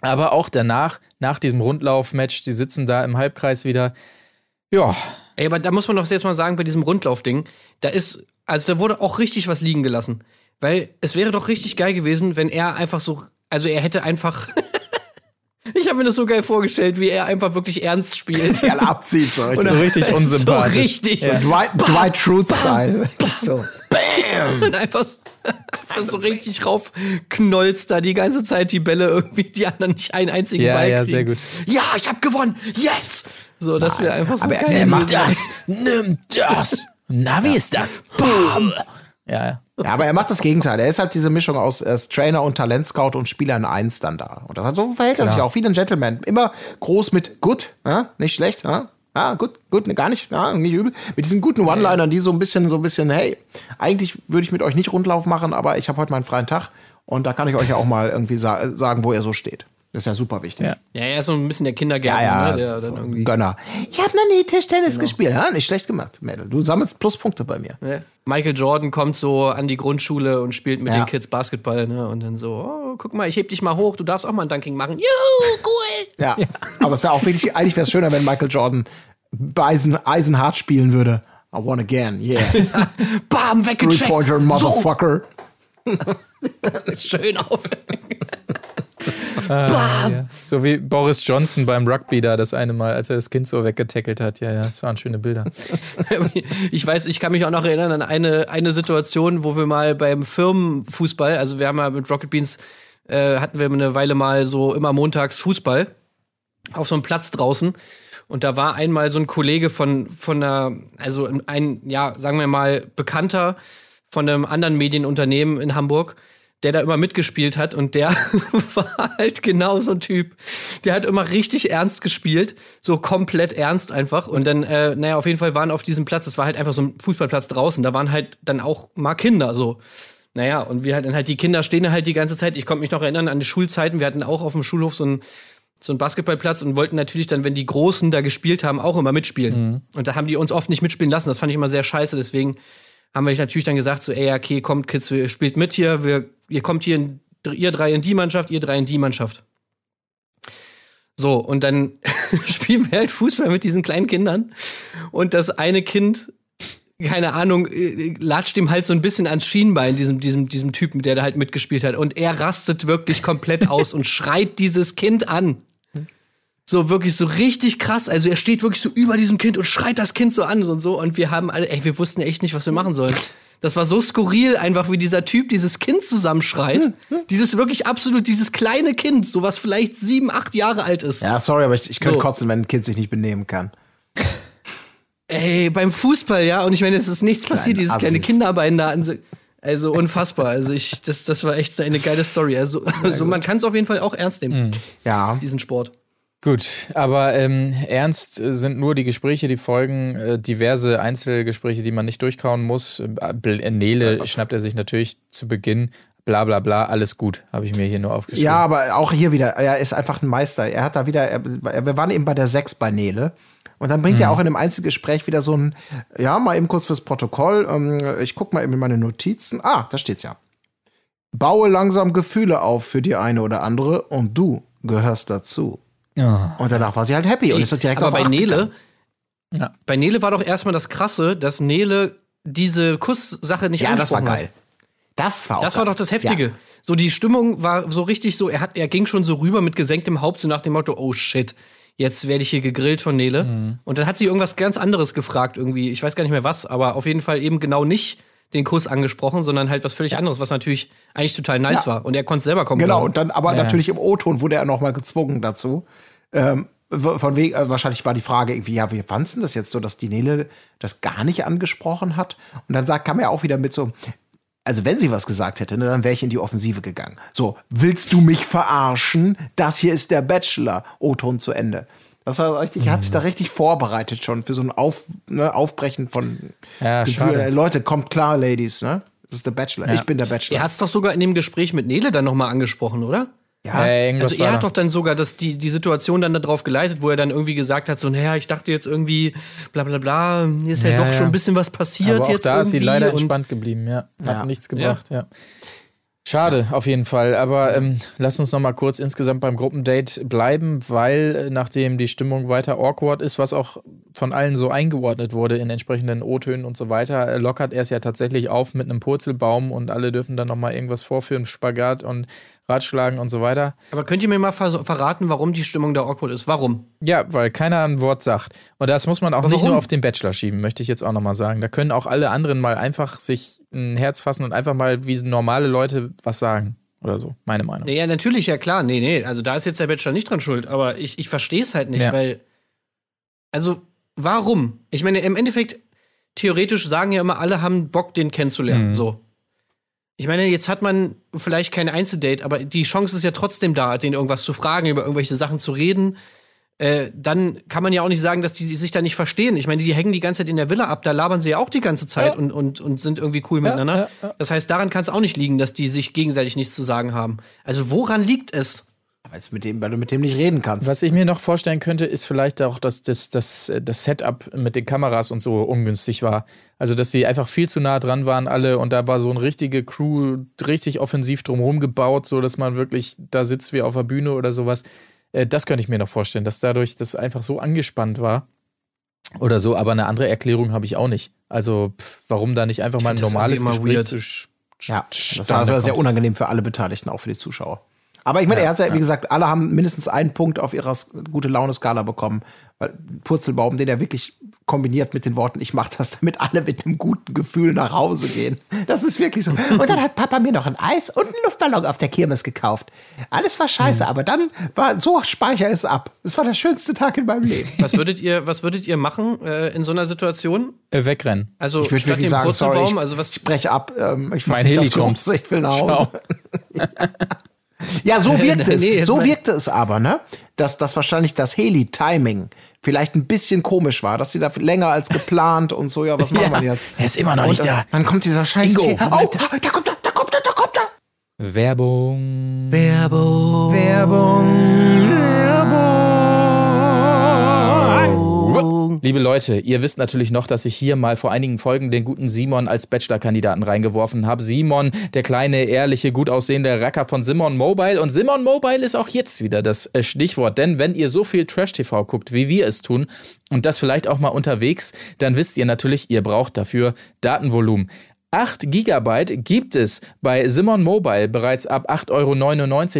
Aber auch danach, nach diesem Rundlauf-Match, die sitzen da im Halbkreis wieder. Ja, Ey, aber da muss man doch jetzt mal sagen, bei diesem Rundlaufding, da ist, also da wurde auch richtig was liegen gelassen. Weil es wäre doch richtig geil gewesen, wenn er einfach so, also er hätte einfach. ich habe mir das so geil vorgestellt, wie er einfach wirklich ernst spielt. alle abzieht. So, so richtig unsympathisch. So richtig. Ja. Dwight, Dwight Schrute-Style. So. Und einfach so, einfach so richtig raufknollst da die ganze Zeit die Bälle irgendwie, die anderen nicht einen einzigen Ja, Ball ja, kriegen. sehr gut. Ja, ich hab gewonnen. Yes! So, das wäre einfach so aber er- geil. er macht gewesen. Nimm das. Na, wie ist das? Bam. Ja, ja. Ja, aber er macht das Gegenteil. Er ist halt diese Mischung aus er Trainer und Talentscout und Spieler in eins dann da. Und das hat, so verhält er sich auch wie ein Gentleman. Immer groß mit gut, ja? nicht schlecht, ja? Ja, gut, gut, ne, gar nicht, ja, nicht übel. Mit diesen guten One-Linern, die so ein bisschen, so ein bisschen, hey, eigentlich würde ich mit euch nicht Rundlauf machen, aber ich habe heute meinen freien Tag und da kann ich euch ja auch mal irgendwie sa sagen, wo er so steht. Das ist ja super wichtig. Ja. Ja, er ist so ein bisschen der Kindergärtner, Ja, ja, ne, der so dann irgendwie. Gönner. Ich habe noch nie Tischtennis gespielt. Ja, nicht schlecht gemacht, Mädel. Du sammelst Pluspunkte bei mir. Ne? Michael Jordan kommt so an die Grundschule und spielt mit Ja. den Kids Basketball, ne? Und dann so, oh, guck mal, ich heb dich mal hoch, du darfst auch mal ein Dunking machen. Juhu, cool! Ja. Aber es wäre auch wirklich, eigentlich wäre es schöner, wenn Michael Jordan Eisen, Eisenhart spielen würde. I won again, yeah. Bam, weggecheckt! Three-Pointer, Motherfucker. So, schön auf. So wie Boris Johnson beim Rugby da das eine Mal, als er das Kind so weggetackelt hat. Ja, ja, das waren schöne Bilder. Ich weiß, ich kann mich auch noch erinnern an eine, eine Situation, wo wir mal beim Firmenfußball, also wir haben ja mit Rocket Beans, äh, hatten wir eine Weile mal so immer montags Fußball auf so einem Platz draußen. Und da war einmal so ein Kollege von, von einer, also ein, ja, sagen wir mal, Bekannter von einem anderen Medienunternehmen in Hamburg, der da immer mitgespielt hat und der war halt genau so ein Typ. Der hat immer richtig ernst gespielt, so komplett ernst einfach. Und dann, äh, naja, auf jeden Fall waren auf diesem Platz, das war halt einfach so ein Fußballplatz draußen, da waren halt dann auch mal Kinder so. Naja, und wir halt dann halt, die Kinder stehen da halt die ganze Zeit. Ich konnte mich noch erinnern an die Schulzeiten. Wir hatten auch auf dem Schulhof so einen, so einen Basketballplatz und wollten natürlich dann, wenn die Großen da gespielt haben, auch immer mitspielen. Und da haben die uns oft nicht mitspielen lassen. Das fand ich immer sehr scheiße. Deswegen haben wir natürlich dann gesagt, so, ey, okay, kommt, Kids, wir spielt mit hier, wir, ihr kommt hier, in, ihr drei in die Mannschaft, ihr drei in die Mannschaft. So, und dann spielen wir halt Fußball mit diesen kleinen Kindern. Und das eine Kind, keine Ahnung, äh, latscht ihm halt so ein bisschen ans Schienbein, diesem, diesem, diesem Typen, der da halt mitgespielt hat. Und er rastet wirklich komplett aus und schreit dieses Kind an. So wirklich so richtig krass. Also er steht wirklich so über diesem Kind und schreit das Kind so an und so. Und wir haben alle, ey, wir wussten echt nicht, was wir machen sollen. Das war so skurril, einfach wie dieser Typ dieses Kind zusammenschreit. Dieses wirklich absolut, dieses kleine Kind, so was vielleicht sieben, acht Jahre alt ist. Ja, sorry, aber ich, ich könnte So. kotzen, wenn ein Kind sich nicht benehmen kann. Ey, beim Fußball, ja. Und ich meine, es ist nichts passiert, dieses kleine Assis. Kinderbein da. Also unfassbar. Also ich, das, das war echt eine geile Story. Also, also man kann es auf jeden Fall auch ernst nehmen, Ja. diesen Sport. Gut, aber ähm, ernst äh, sind nur die Gespräche, die folgen, äh, diverse Einzelgespräche, die man nicht durchkauen muss. Äh, äh, Nele schnappt er sich natürlich zu Beginn. Bla bla bla, alles gut, habe ich mir hier nur aufgeschrieben. Ja, aber auch hier wieder, er ist einfach ein Meister. Er hat da wieder, er, wir waren eben bei der 6 bei Nele. Und dann bringt Mhm. er auch in einem Einzelgespräch wieder so ein, ja, mal eben kurz fürs Protokoll. Ähm, ich guck mal eben in meine Notizen. Ah, da steht's ja. Baue langsam Gefühle auf für die eine oder andere und du gehörst dazu. Ja. Und danach war sie halt happy und ist direkt Aber bei Nele. Ja. bei Nele war doch erstmal das Krasse, dass Nele diese Kusssache nicht Ja, das war geil. hat. Das war auch Das war geil. doch das Heftige. Ja. So die Stimmung war so richtig so, er hat, er ging schon so rüber mit gesenktem Haupt, so nach dem Motto, oh shit, jetzt werde ich hier gegrillt von Nele. Mhm. Und dann hat sie irgendwas ganz anderes gefragt irgendwie. Ich weiß gar nicht mehr was, aber auf jeden Fall eben genau nicht den Kuss angesprochen, sondern halt was völlig anderes, was natürlich eigentlich total nice Ja. war. Und er konnte es selber kommen. Genau, glauben. und dann aber Ja. natürlich im O-Ton wurde er noch mal gezwungen dazu. Ähm, von wegen, äh, wahrscheinlich war die Frage irgendwie, ja, wie fandst du das jetzt so, dass die Nele das gar nicht angesprochen hat? Und dann sagt, kam er auch wieder mit so, also wenn sie was gesagt hätte, ne, dann wäre ich in die Offensive gegangen. So, willst du mich verarschen? Das hier ist der Bachelor. O-Ton zu Ende. Das war richtig, er hat sich da richtig vorbereitet schon für so ein Auf, ne, Aufbrechen von Ja. Äh, Leute, kommt klar, Ladies, ne? Das ist der Bachelor. Ich bin der Bachelor. Er hat es doch sogar in dem Gespräch mit Nele dann nochmal angesprochen, oder? ja, Äh, Also er hat da. doch dann sogar das, die, die Situation dann darauf geleitet, wo er dann irgendwie gesagt hat, so, naja, ich dachte jetzt irgendwie, bla bla bla, hier ist ja, Ja, doch ja. schon ein bisschen was passiert Aber auch jetzt da irgendwie. ist sie leider entspannt geblieben, ja. Hat Ja. nichts gebracht, ja. Schade, auf jeden Fall. Aber ähm, lass uns noch mal kurz insgesamt beim Gruppendate bleiben, weil äh, nachdem die Stimmung weiter awkward ist, was auch von allen so eingeordnet wurde in entsprechenden O-Tönen und so weiter, äh, lockert er es ja tatsächlich auf mit einem Purzelbaum und alle dürfen dann noch mal irgendwas vorführen, Spagat und Ratschlagen und so weiter. Aber könnt ihr mir mal ver verraten, warum die Stimmung da awkward ist? Warum? Ja, weil keiner ein Wort sagt. Und das muss man auch nicht nur auf den Bachelor schieben, möchte ich jetzt auch nochmal sagen. Da können auch alle anderen mal einfach sich ein Herz fassen und einfach mal wie normale Leute was sagen. Oder so, meine Meinung. Ja, natürlich, ja klar. Nee, nee, also da ist jetzt der Bachelor nicht dran schuld, aber ich, ich verstehe es halt nicht, Ja. weil. Also, warum? Ich meine, im Endeffekt, theoretisch sagen ja immer, alle haben Bock, den kennenzulernen. Mhm. So. Ich meine, jetzt hat man vielleicht kein Einzeldate, aber die Chance ist ja trotzdem da, den irgendwas zu fragen, über irgendwelche Sachen zu reden. Äh, dann kann man ja auch nicht sagen, dass die sich da nicht verstehen. Ich meine, die hängen die ganze Zeit in der Villa ab, da labern sie ja auch die ganze Zeit und, und, und sind irgendwie cool miteinander. ja, ja. Das heißt, daran kann es auch nicht liegen, dass die sich gegenseitig nichts zu sagen haben. Also woran liegt es? Jetzt mit dem, weil du mit dem nicht reden kannst. Was ich mir noch vorstellen könnte, ist vielleicht auch, dass das, das, das Setup mit den Kameras und so ungünstig war. Also, dass sie einfach viel zu nah dran waren, alle, und da war so eine richtige Crew richtig offensiv drumherum gebaut, so dass man wirklich da sitzt wie auf der Bühne oder sowas. Äh, Das könnte ich mir noch vorstellen, dass dadurch das einfach so angespannt war. Oder so, aber eine andere Erklärung habe ich auch nicht. Also, pff, warum da nicht einfach mal ein das normales Gespräch weird. zu Ja, das Stande war sehr unangenehm für alle Beteiligten, auch für die Zuschauer. Aber ich meine, er hat ja, wie gesagt, alle haben mindestens einen Punkt auf ihrer gute Laune-Skala bekommen. Weil Purzelbaum, den er wirklich kombiniert mit den Worten, ich mache das, damit alle mit einem guten Gefühl nach Hause gehen. Das ist wirklich so. Und dann hat Papa mir noch ein Eis und einen Luftballon auf der Kirmes gekauft. Alles war scheiße, aber dann war so speicher es ab. Es war der schönste Tag in meinem Leben. Was würdet ihr, was würdet ihr machen äh, in so einer Situation? Äh, wegrennen. Also Ich würde wirklich sagen, sorry, ich, also was ich breche ab. Ähm, ich Mein Heli kommt. Hose, Ich will nach Hause. Ja, so wirkt Nee, es. nee, so wirkte es aber, ne? Dass, dass wahrscheinlich das Heli-Timing vielleicht ein bisschen komisch war, dass sie da länger als geplant und so, ja, was machen wir jetzt? er ist immer noch nicht Und, äh, da. Dann kommt dieser scheiß Ingo, Oh, da kommt er, da kommt er, da kommt er. Werbung. Werbung. Liebe Leute, ihr wisst natürlich noch, dass ich hier mal vor einigen Folgen den guten Simon als Bachelor-Kandidaten reingeworfen habe. Simon, der kleine, ehrliche, gut aussehende Racker von Simon Mobile. Und Simon Mobile ist auch jetzt wieder das äh, Stichwort. Denn wenn ihr so viel Trash-TV guckt, wie wir es tun, und das vielleicht auch mal unterwegs, dann wisst ihr natürlich, ihr braucht dafür Datenvolumen. 8 Gigabyte gibt es bei Simon Mobile bereits ab 8,99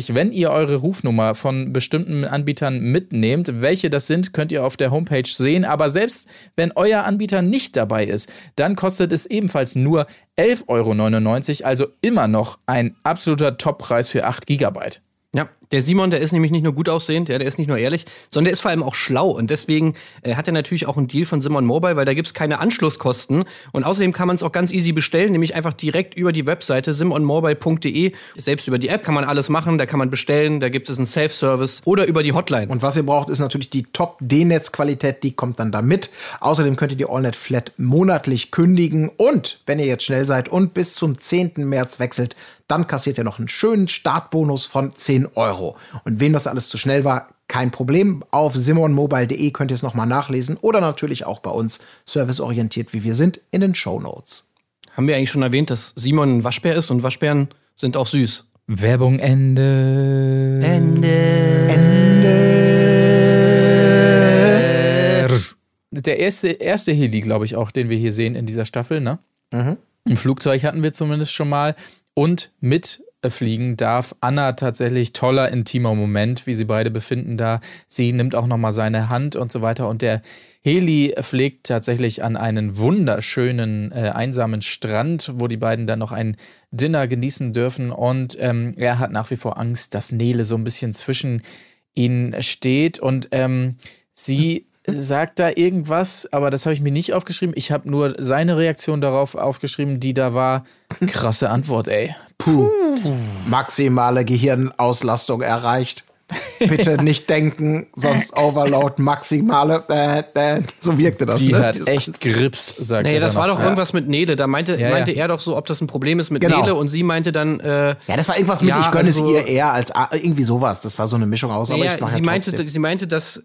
Euro, wenn ihr eure Rufnummer von bestimmten Anbietern mitnehmt. Welche das sind, könnt ihr auf der Homepage sehen. Aber selbst wenn euer Anbieter nicht dabei ist, dann kostet es ebenfalls nur 11,99 Euro, also immer noch ein absoluter Toppreis für 8 Gigabyte. Ja, der Simon, der ist nämlich nicht nur gut aussehend, ja, der ist nicht nur ehrlich, sondern der ist vor allem auch schlau. Und deswegen äh, hat er natürlich auch einen Deal von Simon Mobile, weil da gibt's keine Anschlusskosten. Und außerdem kann man es auch ganz easy bestellen, nämlich einfach direkt über die Webseite simonmobile.de. Selbst über die App kann man alles machen, da kann man bestellen, da gibt es einen Self-Service oder über die Hotline. Und was ihr braucht, ist natürlich die Top-D-Netz-Qualität, die kommt dann da mit. Außerdem könnt ihr die AllNet Flat monatlich kündigen und wenn ihr jetzt schnell seid und bis zum 10. März wechselt, dann kassiert ihr noch einen schönen Startbonus von 10 Euro. Und wem das alles zu schnell war, kein Problem. Auf simonmobile.de könnt ihr es nochmal nachlesen oder natürlich auch bei uns, serviceorientiert wie wir sind, in den Show Notes. Haben wir eigentlich schon erwähnt, dass Simon ein Waschbär ist und Waschbären sind auch süß. Werbung Ende. Der erste, erste Heli, glaube ich, auch, den wir hier sehen in dieser Staffel, ne? Ein Flugzeug hatten wir zumindest schon mal. Und mit fliegen darf Anna tatsächlich toller, intimer Moment, wie sie beide befinden da. Sie nimmt auch nochmal seine Hand und so weiter. Und der Heli fliegt tatsächlich an einen wunderschönen, äh, einsamen Strand, wo die beiden dann noch ein Dinner genießen dürfen. Und ähm, er hat nach wie vor Angst, dass Nele so ein bisschen zwischen ihnen steht. Und ähm, sie sagt da irgendwas, aber das habe ich mir nicht aufgeschrieben. Ich habe nur seine Reaktion darauf aufgeschrieben, die da war. Krasse Antwort, ey. Puh. Maximale Gehirnauslastung erreicht. Bitte nicht denken, sonst Overload, maximale. Äh, äh, so wirkte das. Die ne? hat echt Grips, sagt Nee, er das war doch irgendwas mit Nele. Da meinte, Ja, ja. meinte er doch so, ob das ein Problem ist mit Genau. Nele und sie meinte dann, äh, Ja, das war irgendwas mit, Ja, ich gönne also- es ihr eher als A- irgendwie sowas. Das war so eine Mischung aus, aber naja, ich sie ja meinte, trotzdem. sie meinte, dass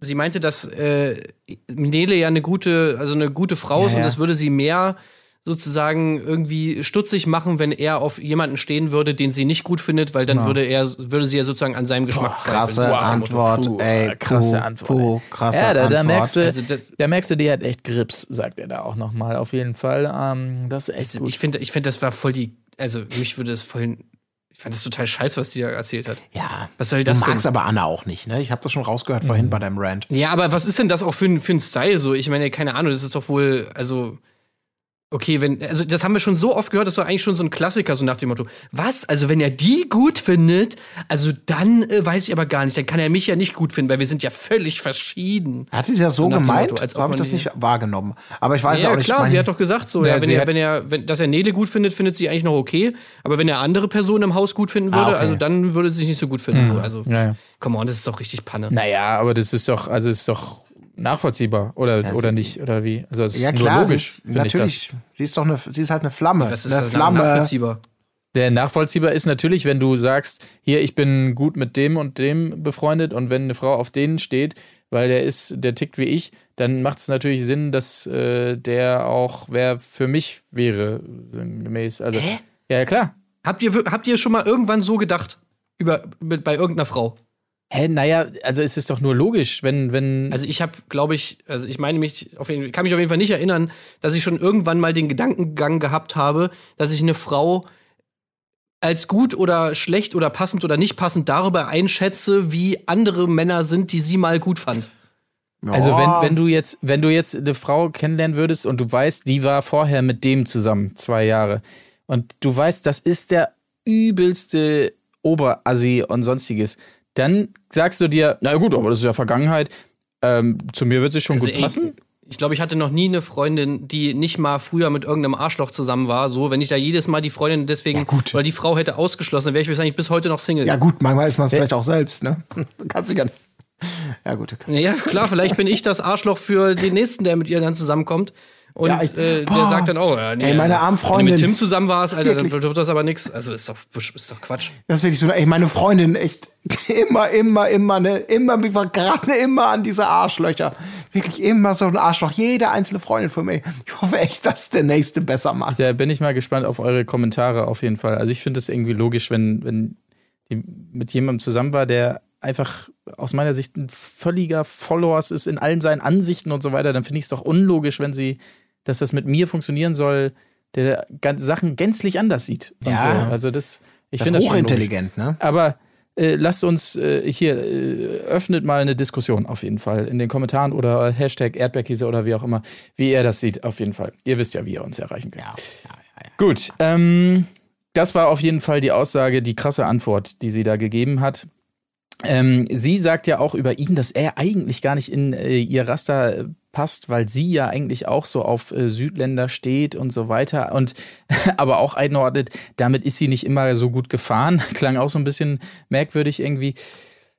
sie meinte, dass äh, Nele ja eine gute, also eine gute Frau ist Ja, und ja. das würde sie mehr sozusagen irgendwie stutzig machen, wenn er auf jemanden stehen würde, den sie nicht gut findet, weil dann würde er, würde sie ja sozusagen an seinem Geschmack Krasse zweifeln. Wow. Antwort, Puh, ey. krasse puh, Antwort. Puh, krasse ja, da, da Antwort. merkst du, Also das- da merkst du, die hat echt Grips, sagt er da auch nochmal. Auf jeden Fall. Ähm, das ist echt Also gut. ich finde, ich finde, das war voll die, also mich würde das voll, ich fand das total scheiße, was sie da erzählt hat. ja, Was soll du das magst denn? aber Anna auch nicht, ne? Ich habe das schon rausgehört vorhin bei deinem Rant. Ja, aber was ist denn das auch für ein, für ein Style so? Ich meine, keine Ahnung, das ist doch wohl, also, okay, wenn, also das haben wir schon so oft gehört, das doch eigentlich schon so ein Klassiker, so nach dem Motto, was? Also wenn er die gut findet, also dann äh, weiß ich aber gar nicht, dann kann er mich ja nicht gut finden, weil wir sind ja völlig verschieden. Hatte sie das so So gemeint? Motto, als habe ich man das nicht wahrgenommen. Aber ich weiß ja, ja, auch nicht. klar, mein- sie hat doch gesagt so, Ja, ja, wenn sie er, hat- wenn er, wenn, dass er Nele gut findet, findet sie eigentlich noch okay, aber wenn er andere Personen im Haus gut finden Ah, würde, okay. also dann würde sie sich nicht so gut finden. So. Also, Ja, ja. come on, das ist doch richtig Panne. naja, aber das ist doch, also ist doch nachvollziehbar, oder, oder nicht, oder wie? Also es ja ist klar, nur sie logisch, ist, finde ich das. natürlich. Sie ist doch eine, sie ist halt eine Flamme. Was ist eine das Flamme. nachvollziehbar? Der nachvollziehbar ist natürlich, wenn du sagst, hier, ich bin gut mit dem und dem befreundet und wenn eine Frau auf den steht, weil der ist, der tickt wie ich, dann macht es natürlich Sinn, dass äh, der auch wer für mich wäre, gemäß. Also, Hä? ja, klar. Habt ihr, habt ihr schon mal irgendwann so gedacht? Über, mit, bei irgendeiner Frau? Hä, naja, also es ist doch nur logisch, wenn, wenn. Also ich habe, glaube ich, also ich meine mich auf jeden, kann mich auf jeden Fall nicht erinnern, dass ich schon irgendwann mal den Gedankengang gehabt habe, dass ich eine Frau als gut oder schlecht oder passend oder nicht passend darüber einschätze, wie andere Männer sind, die sie mal gut fand. Also wenn, wenn du jetzt, wenn du jetzt eine Frau kennenlernen würdest und du weißt, die war vorher mit dem zusammen, zwei Jahre, und du weißt, das ist der übelste Oberassi und sonstiges, dann sagst du dir, na gut, aber das ist ja Vergangenheit. Ähm, zu mir wird sie schon Also, gut passen. Ich glaube, ich hatte noch nie eine Freundin, die nicht mal früher mit irgendeinem Arschloch zusammen war. So, wenn ich da jedes Mal die Freundin deswegen Ja, gut. oder die Frau hätte ausgeschlossen, wäre ich wahrscheinlich bis heute noch Single. Ja, gut, manchmal ist man es vielleicht auch selbst, ne? Du kannst dich ja nicht. Ja, gut. Okay. Ja, klar, vielleicht bin ich das Arschloch für den nächsten, der mit ihr dann zusammenkommt. Und Ja, ich- äh, der sagt dann, oh, ja, nee, Ey, meine arme Wenn du Freundin. mit Tim zusammen warst, Alter, dann wird das aber nix. Also ist doch, ist doch Quatsch. Das ist wirklich so, ey, meine Freundin, echt, immer, immer, immer, ne, immer, wir vergraben immer an diese Arschlöcher. Wirklich immer so ein Arschloch. Jede einzelne Freundin von mir. Ich hoffe echt, dass der nächste besser macht. Da bin ich mal gespannt auf eure Kommentare auf jeden Fall. Also ich finde es irgendwie logisch, wenn, wenn die mit jemandem zusammen war, der einfach aus meiner Sicht ein völliger Followers ist in allen seinen Ansichten und so weiter, dann finde ich es doch unlogisch, wenn sie, dass das mit mir funktionieren soll, der ganz Sachen gänzlich anders sieht. Ja. so. Also das, ich finde das schon hochintelligent, ne? Aber äh, lasst uns äh, hier, äh, öffnet mal eine Diskussion auf jeden Fall in den Kommentaren oder Hashtag Erdbeerkäse oder wie auch immer, wie ihr das sieht, auf jeden Fall. Ihr wisst ja, wie ihr uns erreichen könnt. Ja, ja, ja, ja. Gut, ähm, das war auf jeden Fall die Aussage, die krasse Antwort, die sie da gegeben hat. Ähm, sie sagt ja auch über ihn, dass er eigentlich gar nicht in äh, ihr Raster äh, passt, weil sie ja eigentlich auch so auf äh, Südländer steht und so weiter und aber auch einordnet, damit ist sie nicht immer so gut gefahren. Klang auch so ein bisschen merkwürdig irgendwie.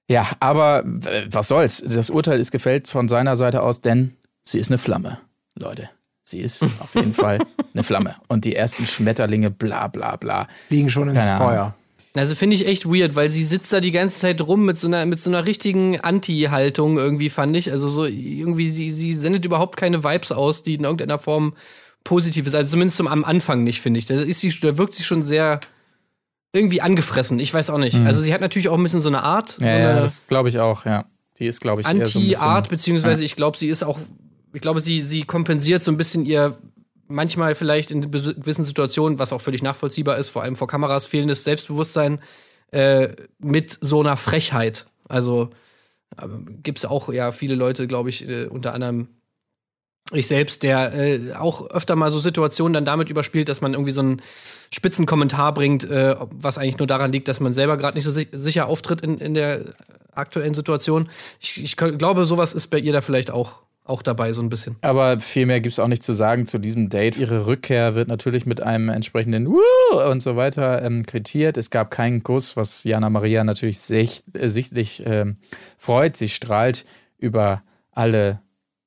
Ja, aber äh, was soll's? Das Urteil ist gefällt von seiner Seite aus, denn sie ist eine Flamme, Leute. Sie ist auf jeden Fall eine Flamme. Und die ersten Schmetterlinge, bla bla bla. Fliegen schon ins Keine. Feuer. Also finde ich echt weird, weil sie sitzt da die ganze Zeit rum mit so einer, mit so einer richtigen Anti-Haltung irgendwie, fand ich. Also so irgendwie, sie, sie sendet überhaupt keine Vibes aus, die in irgendeiner Form positiv ist. Also zumindest zum, am Anfang nicht, finde ich. Da, ist sie, da wirkt sie schon sehr irgendwie angefressen. Ich weiß auch nicht. Also sie hat natürlich auch ein bisschen so eine Art, so Ja, eine ja das glaube ich auch, ja. Die ist, glaube ich, eher so Anti-Art, beziehungsweise ich glaube, sie ist auch, ich glaube, sie, sie kompensiert so ein bisschen ihr manchmal vielleicht in gewissen Situationen, was auch völlig nachvollziehbar ist, vor allem vor Kameras, fehlendes Selbstbewusstsein äh, mit so einer Frechheit. Also gibt es auch ja viele Leute, glaube ich, äh, unter anderem ich selbst, der äh, auch öfter mal so Situationen dann damit überspielt, dass man irgendwie so einen spitzen Kommentar bringt, äh, was eigentlich nur daran liegt, dass man selber gerade nicht so si sicher auftritt in, in der aktuellen Situation. Ich, ich glaube, sowas ist bei ihr da vielleicht auch, auch dabei, so ein bisschen. Aber viel mehr gibt es auch nicht zu sagen zu diesem Date. Ihre Rückkehr wird natürlich mit einem entsprechenden Woo und so weiter ähm, quittiert. Es gab keinen Kuss, was Jana Maria natürlich sich, äh, sichtlich ähm, freut. Sie strahlt über alle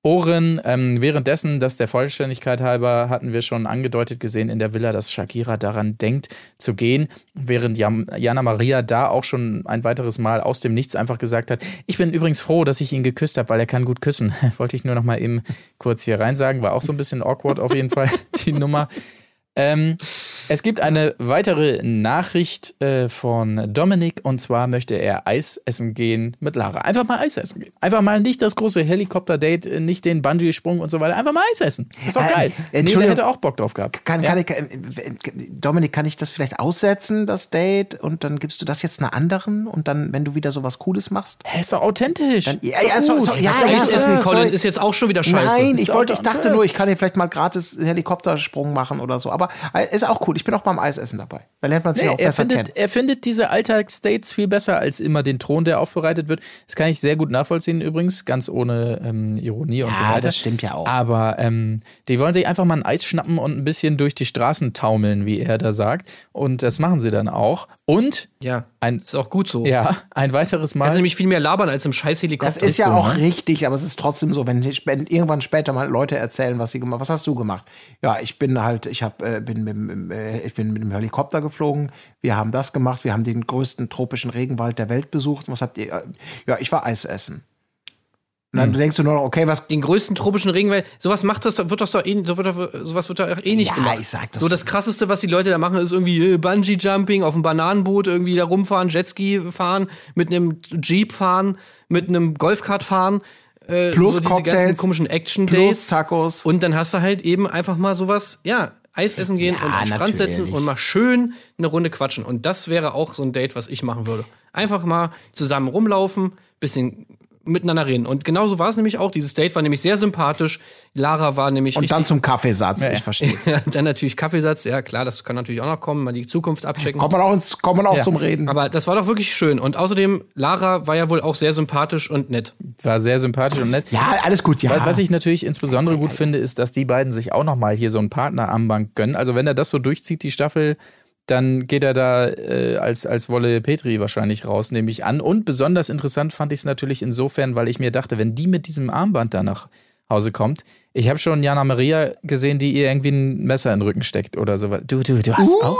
Ohren. Ähm, währenddessen, das der Vollständigkeit halber, hatten wir schon angedeutet gesehen in der Villa, dass Shakira daran denkt zu gehen, während Jam Jana Maria da auch schon ein weiteres Mal aus dem Nichts einfach gesagt hat, ich bin übrigens froh, dass ich ihn geküsst habe, weil er kann gut küssen. Wollte ich nur noch mal eben kurz hier rein sagen, war auch so ein bisschen awkward auf jeden Fall, die Nummer. Ähm, es gibt eine weitere Nachricht äh, von Dominik und zwar möchte er Eis essen gehen mit Lara. Einfach mal Eis essen gehen. Einfach mal nicht das große Helikopter-Date, äh, nicht den Bungee-Sprung und so weiter. Einfach mal Eis essen. Ist doch Äh, geil. Nee, der hätte auch Bock drauf gehabt. Kann, ja. kann ich, äh, Dominik, kann ich das vielleicht aussetzen, das Date, und dann gibst du das jetzt einer anderen und dann, wenn du wieder sowas Cooles machst? Hä, ist doch authentisch. Dann, ja, ja, so, so, ja, Das ja, Eisessen, ja, Colin, sorry. ist jetzt auch schon wieder scheiße. Nein, ich wollte, ich dachte nur, ich kann hier vielleicht mal gratis einen Helikoptersprung machen oder so. Aber äh, ist auch cool. Ich bin auch beim Eisessen dabei. Da lernt man sich Nee, auch er, besser kennen. findet, er findet diese Alltagsdates viel besser als immer den Thron, der aufbereitet wird. Das kann ich sehr gut nachvollziehen übrigens, ganz ohne ähm, Ironie und Ja, so weiter. das stimmt ja auch. Aber ähm, die wollen sich einfach mal ein Eis schnappen und ein bisschen durch die Straßen taumeln, wie er da sagt. Und das machen sie dann auch. Und Ja, ein, ist auch gut so. ja, ein weiteres Mal. Also nämlich viel mehr labern als im scheiß Das ist ja so, auch ne? richtig, aber es ist trotzdem so, wenn, wenn irgendwann später mal Leute erzählen, was sie gemacht, was hast du gemacht? Ja, ich bin halt, ich hab, äh, bin mit, dem- äh, ich bin mit dem Helikopter geflogen, wir haben das gemacht, wir haben den größten tropischen Regenwald der Welt besucht. Was habt ihr? Ja, ich war Eis essen. Und Hm. dann denkst du nur noch, okay, was Den größten tropischen Regenwald, sowas macht das, wird das doch eh, so wird doch, sowas wird doch eh nicht Ja, gemacht. ich sag das so das krasseste, was die Leute da machen, ist irgendwie äh, Bungee Jumping, auf einem Bananenboot irgendwie da rumfahren, Jetski fahren, mit einem Jeep fahren, mit einem Golfkart fahren. Äh, Plus so diese Cocktails, ganzen komischen Action plus. Tacos. Und dann hast du halt eben einfach mal sowas, ja, Eis essen gehen Ja, und den Strand setzen und mal schön eine Runde quatschen. Und das wäre auch so ein Date, was ich machen würde. Einfach mal zusammen rumlaufen, bisschen miteinander reden. Und genauso war es nämlich auch. Dieses Date war nämlich sehr sympathisch. Lara war nämlich Und dann zum Kaffeesatz, ich verstehe. Ja, dann natürlich Kaffeesatz, ja klar, das kann natürlich auch noch kommen, mal die Zukunft abchecken. Kommt man auch, ins, kommt man auch Ja. zum Reden. Aber das war doch wirklich schön. Und außerdem, Lara war ja wohl auch sehr sympathisch und nett. War sehr sympathisch und nett. ja, alles gut, ja. Wa- Was ich natürlich insbesondere gut finde, ist, dass die beiden sich auch nochmal hier so ein Partnerarmband gönnen. Also wenn er das so durchzieht, die Staffel, dann geht er da äh, als, als Wolle Petri wahrscheinlich raus, nehme ich an. Und besonders interessant fand ich es natürlich insofern, weil ich mir dachte, wenn die mit diesem Armband da nach Hause kommt, ich habe schon Jana Maria gesehen, die ihr irgendwie ein Messer in den Rücken steckt oder so. Du, du, du hast auch,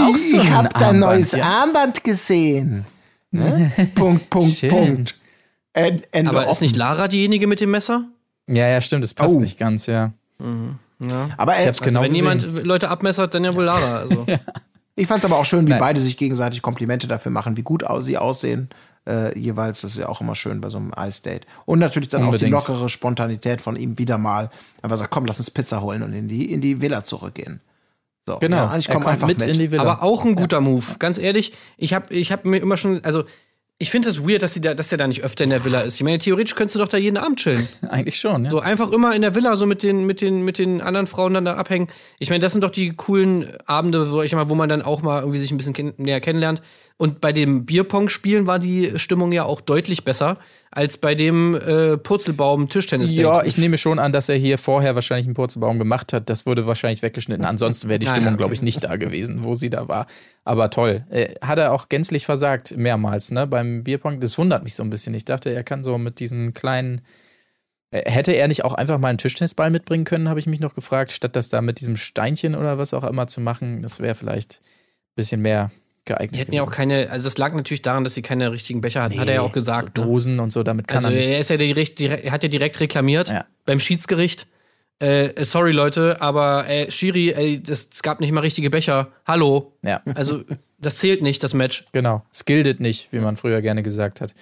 auch so ich ein hab dein Armband, neues ja. Armband gesehen. Ne? Punkt, Punkt, Schön. Punkt. End, Ende Aber ist offen. nicht Lara diejenige mit dem Messer? Ja, ja, stimmt, es passt Oh. nicht ganz, ja. Aber Ich hab's genau Wenn gesehen. jemand Leute abmessert, dann ja wohl Lara. Also. ich fand's aber auch schön, wie Nein. beide sich gegenseitig Komplimente dafür machen, wie gut sie aussehen. Äh, jeweils, das ist ja auch immer schön bei so einem Ice-Date. Und natürlich dann auch die Unbedingt. lockere Spontanität von ihm wieder mal. Einfach sagt, komm, lass uns Pizza holen und in die, in die Villa zurückgehen. So, Genau, ja, ich er komme kommt einfach mit, mit. in die Villa. Aber auch ein guter Move. Ganz ehrlich, ich habe ich hab mir immer schon, also ich finde es das weird, dass, sie da, dass der da nicht öfter in der Villa ist. Ich meine, theoretisch könntest du doch da jeden Abend chillen. Eigentlich schon, ja. So einfach immer in der Villa so mit den, mit den, mit den anderen Frauen dann da abhängen. Ich meine, das sind doch die coolen Abende, so ich mal, wo man dann auch mal irgendwie sich ein bisschen näher kennenlernt. Und bei dem Bierpong-Spielen war die Stimmung ja auch deutlich besser als bei dem äh, Purzelbaum-Tischtennis-Date. Ja, ich nehme schon an, dass er hier vorher wahrscheinlich einen Purzelbaum gemacht hat. Das wurde wahrscheinlich weggeschnitten. Ansonsten wäre die Naja. Stimmung, glaube ich, nicht da gewesen, wo sie da war. Aber toll. Äh, hat er auch gänzlich versagt, mehrmals, ne? Beim Bierpong. Das wundert mich so ein bisschen. Ich dachte, er kann so mit diesen kleinen. Äh, Hätte er nicht auch einfach mal einen Tischtennisball mitbringen können, habe ich mich noch gefragt, statt das da mit diesem Steinchen oder was auch immer zu machen. Das wäre vielleicht ein bisschen mehr geeignet. Die hätten ja auch keine, also das lag natürlich daran, dass sie keine richtigen Becher hatten, hat er ja auch gesagt. So ne? Dosen und so, damit kann Also er nicht. er ist ja direkt, direkt, er hat ja direkt reklamiert Ja. beim Schiedsgericht. Äh, äh, sorry Leute, aber äh, Schiri, ey, das, es gab nicht mal richtige Becher. Hallo. Ja. Also das zählt nicht, das Match. Genau, es gildet nicht, wie man früher gerne gesagt hat.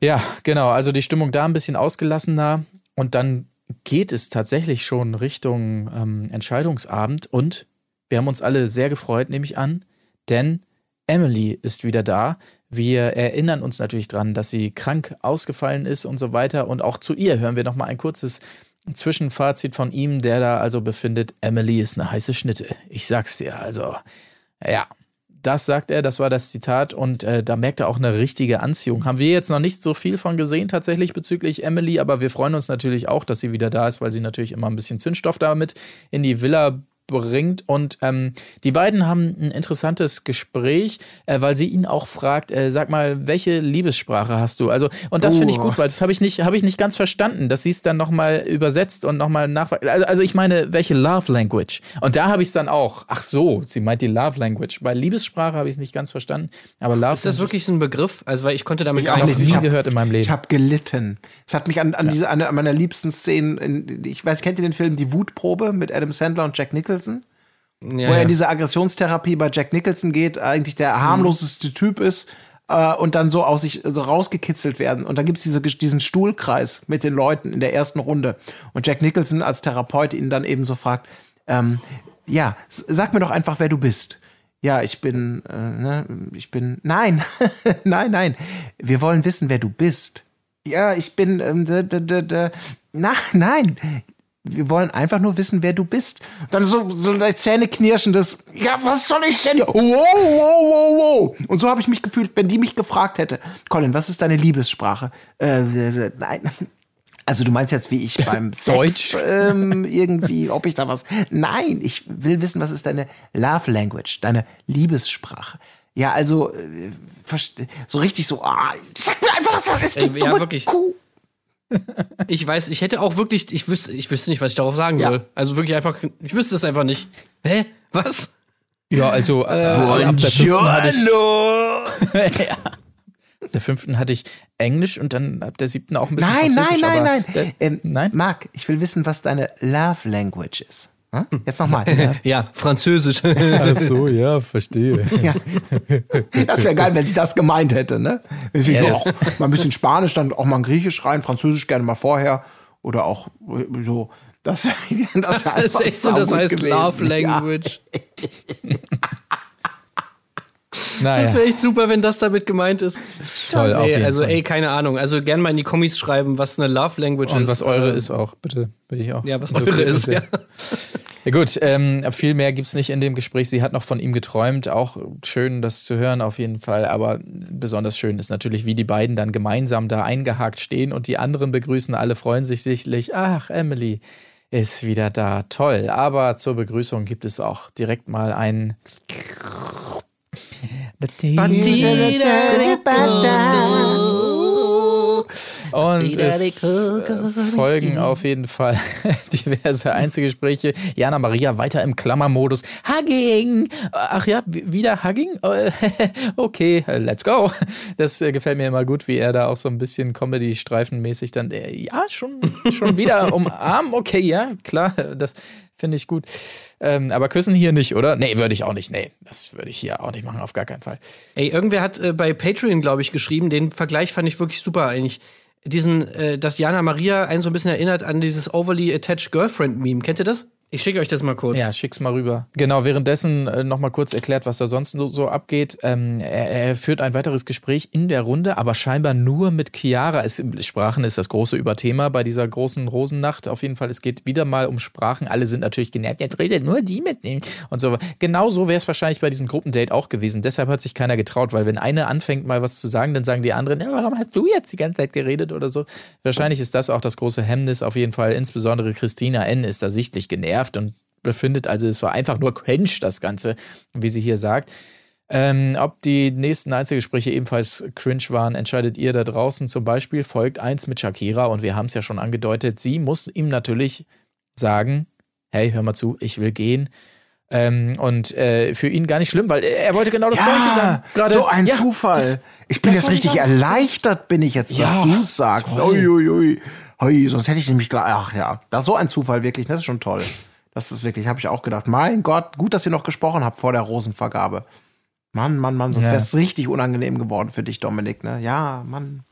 Ja. genau, also die Stimmung da ein bisschen ausgelassener und dann geht es tatsächlich schon Richtung ähm, Entscheidungsabend und wir haben uns alle sehr gefreut, nehme ich an, denn Emily ist wieder da. Wir erinnern uns natürlich dran, dass sie krank ausgefallen ist und so weiter und auch zu ihr hören wir noch mal ein kurzes Zwischenfazit von ihm, der da also befindet, Emily ist eine heiße Schnitte. Ich sag's dir, also ja, das sagt er, das war das Zitat und äh, da merkt er auch eine richtige Anziehung. Haben wir jetzt noch nicht so viel von gesehen tatsächlich bezüglich Emily, aber wir freuen uns natürlich auch, dass sie wieder da ist, weil sie natürlich immer ein bisschen Zündstoff damit in die Villa bringt und ähm, die beiden haben ein interessantes Gespräch, äh, weil sie ihn auch fragt, äh, sag mal, welche Liebessprache hast du? Also und das finde ich Oh. gut, weil das habe ich nicht habe ich nicht ganz verstanden, dass sie es dann noch mal übersetzt und noch mal nach also, also ich meine, welche Love Language? Und da habe ich es dann auch. Ach so, sie meint die Love Language. Bei Liebessprache habe ich es nicht ganz verstanden, aber Love Ist das Language wirklich so ein Begriff? Also, weil ich konnte damit gar auch nicht. Ich nie hab- gehört in meinem Leben. Ich habe gelitten. Es hat mich an, an diese an, an meiner liebsten Szenen, in, ich weiß, kennt ihr den Film Die Wutprobe mit Adam Sandler und Jack Nicholson? Ja, wo er in diese Aggressionstherapie bei Jack Nicholson geht, eigentlich der harmloseste Typ ist äh, und dann so aus sich so rausgekitzelt werden. Und dann gibt's diese, diesen Stuhlkreis mit den Leuten in der ersten Runde. Und Jack Nicholson als Therapeut ihn dann eben so fragt, ähm, ja, sag mir doch einfach, wer du bist. Ja, ich bin, äh, ne, ich bin, nein, nein, nein, wir wollen wissen, wer du bist. Ja, ich bin, ähm, d, d, d, d, na, nein, wir wollen einfach nur wissen, wer du bist. Dann so, so ein zähneknirschendes, ja, was soll ich denn? Wow, wow, wow, wow. Und so habe ich mich gefühlt, wenn die mich gefragt hätte, Colin, was ist deine Liebessprache? Äh, äh, nein. Also du meinst jetzt, wie ich beim Sex Deutsch. ähm, irgendwie, ob ich da was. Nein, ich will wissen, was ist deine Love Language, deine Liebessprache. Ja, also äh, so richtig so, ah, sag mir einfach, was ist Ey, du ja, dumme wirklich. Kuh. Ich weiß, ich hätte auch wirklich, ich wüsste, ich wüsste nicht, was ich darauf sagen Ja. soll. Also wirklich einfach, ich wüsste es einfach nicht. Hä? Was? Ja, also äh, ab der fünften hatte ich, ja. Der fünften hatte ich Englisch und dann ab der siebten auch ein bisschen Nein, nein, nein, aber, nein. äh, Ähm, nein? Marc, ich will wissen, was deine Love Language ist. Hm? Jetzt nochmal. Ja, Französisch. Ach so, ja, verstehe. ja. Das wäre geil, wenn sie das gemeint hätte, ne? Ja, so, mal ein bisschen Spanisch, dann auch mal ein Griechisch rein, Französisch gerne mal vorher oder auch so. Das wäre das wär Das ist echt so, das heißt gewesen. Love Language. Naja, Das wäre echt super, wenn das damit gemeint ist. toll, auf Ey, jeden also, Fall. ey, keine Ahnung. Also, gern mal in die Kommis schreiben, was eine Love Language ist. Und was eure Äh, ist auch, bitte. Bin ich auch. Ja, was eure ist, ja. Ja gut, ähm, viel mehr gibt's nicht in dem Gespräch. Sie hat noch von ihm geträumt. Auch schön, das zu hören auf jeden Fall. Aber besonders schön ist natürlich, wie die beiden dann gemeinsam da eingehakt stehen und die anderen begrüßen. Alle freuen sich sichtlich. Ach, Emily ist wieder da. Toll. Aber zur Begrüßung gibt es auch direkt mal einen... Und es folgen auf jeden Fall diverse Einzelgespräche. Jana Maria weiter im Klammermodus. Hugging! Ach ja, wieder Hugging? Okay, let's go. Das äh, gefällt mir immer gut, wie er da auch so ein bisschen Comedy-streifenmäßig dann, äh, ja, schon, schon wieder umarmen. Okay, ja, klar, das finde ich gut. Ähm, aber küssen hier nicht, oder? Nee, würde ich auch nicht. Nee, das würde ich hier auch nicht machen, auf gar keinen Fall. Ey, irgendwer hat äh, bei Patreon, glaube ich, geschrieben, den Vergleich fand ich wirklich super eigentlich. Diesen, äh, dass Jana Maria einen so ein bisschen erinnert an dieses Overly Attached Girlfriend Meme. Kennt ihr das? Ich schicke euch das mal kurz. Ja, schick's mal rüber. Genau, währenddessen äh, noch mal kurz erklärt, was da sonst so, so abgeht. Ähm, er, er führt ein weiteres Gespräch in der Runde, aber scheinbar nur mit Chiara. Es, Sprachen ist das große Überthema bei dieser großen Rosennacht. Auf jeden Fall, es geht wieder mal um Sprachen. Alle sind natürlich genervt. Jetzt redet nur die mitnehmen und so. Genau so wäre es wahrscheinlich bei diesem Gruppendate auch gewesen. Deshalb hat sich keiner getraut, weil wenn eine anfängt mal was zu sagen, dann sagen die anderen, ja, warum hast du jetzt die ganze Zeit geredet oder so. Wahrscheinlich ist das auch das große Hemmnis. Auf jeden Fall, insbesondere Christina N. ist da sichtlich genervt und befindet, also es war einfach nur cringe, das Ganze, wie sie hier sagt. Ähm, ob die nächsten Einzelgespräche ebenfalls cringe waren, entscheidet ihr da draußen. Zum Beispiel folgt eins mit Shakira und wir haben es ja schon angedeutet. Sie muss ihm natürlich sagen: Hey, hör mal zu, ich will gehen. Ähm, und äh, für ihn gar nicht schlimm, weil er wollte genau das Gleiche sagen. Gerade- so ein Ja, Zufall. das- ich bin jetzt richtig erleichtert, bin ich jetzt, dass Ja, du es sagst. toll. Ui, ui, ui. Ui, sonst hätte ich nämlich gleich, ach ja, das ist so ein Zufall wirklich, das ist schon toll. Das ist wirklich, habe ich auch gedacht. Mein Gott, gut, dass ihr noch gesprochen habt vor der Rosenvergabe. Mann, Mann, Mann, sonst Ja. wäre es richtig unangenehm geworden für dich, Dominik, ne? Ja, Mann.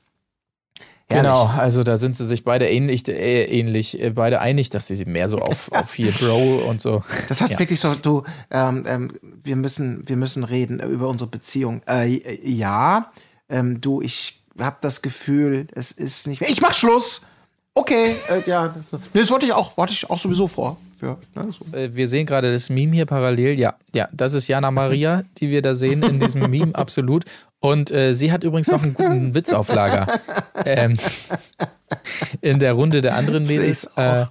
Herrlich. Genau, also da sind sie sich beide ähnlich, äh, ähnlich äh, beide einig, dass sie mehr so auf, auf hier Bro und so. Das hat Ja. wirklich so, du, ähm, ähm, wir müssen, wir müssen reden über unsere Beziehung. Äh, ja, ähm, du, ich habe das Gefühl, es ist nicht mehr. Ich mach Schluss. Okay, äh, ja, nee, das wollte ich auch, wollte ich auch sowieso vor. Für, ne, so. Äh, Wir sehen gerade das Meme hier parallel. Ja, ja, das ist Jana Maria, die wir da sehen in diesem Meme, absolut. Und äh, sie hat übrigens noch einen guten Witz auf Lager. Ähm, in der Runde der anderen Mädels. Äh,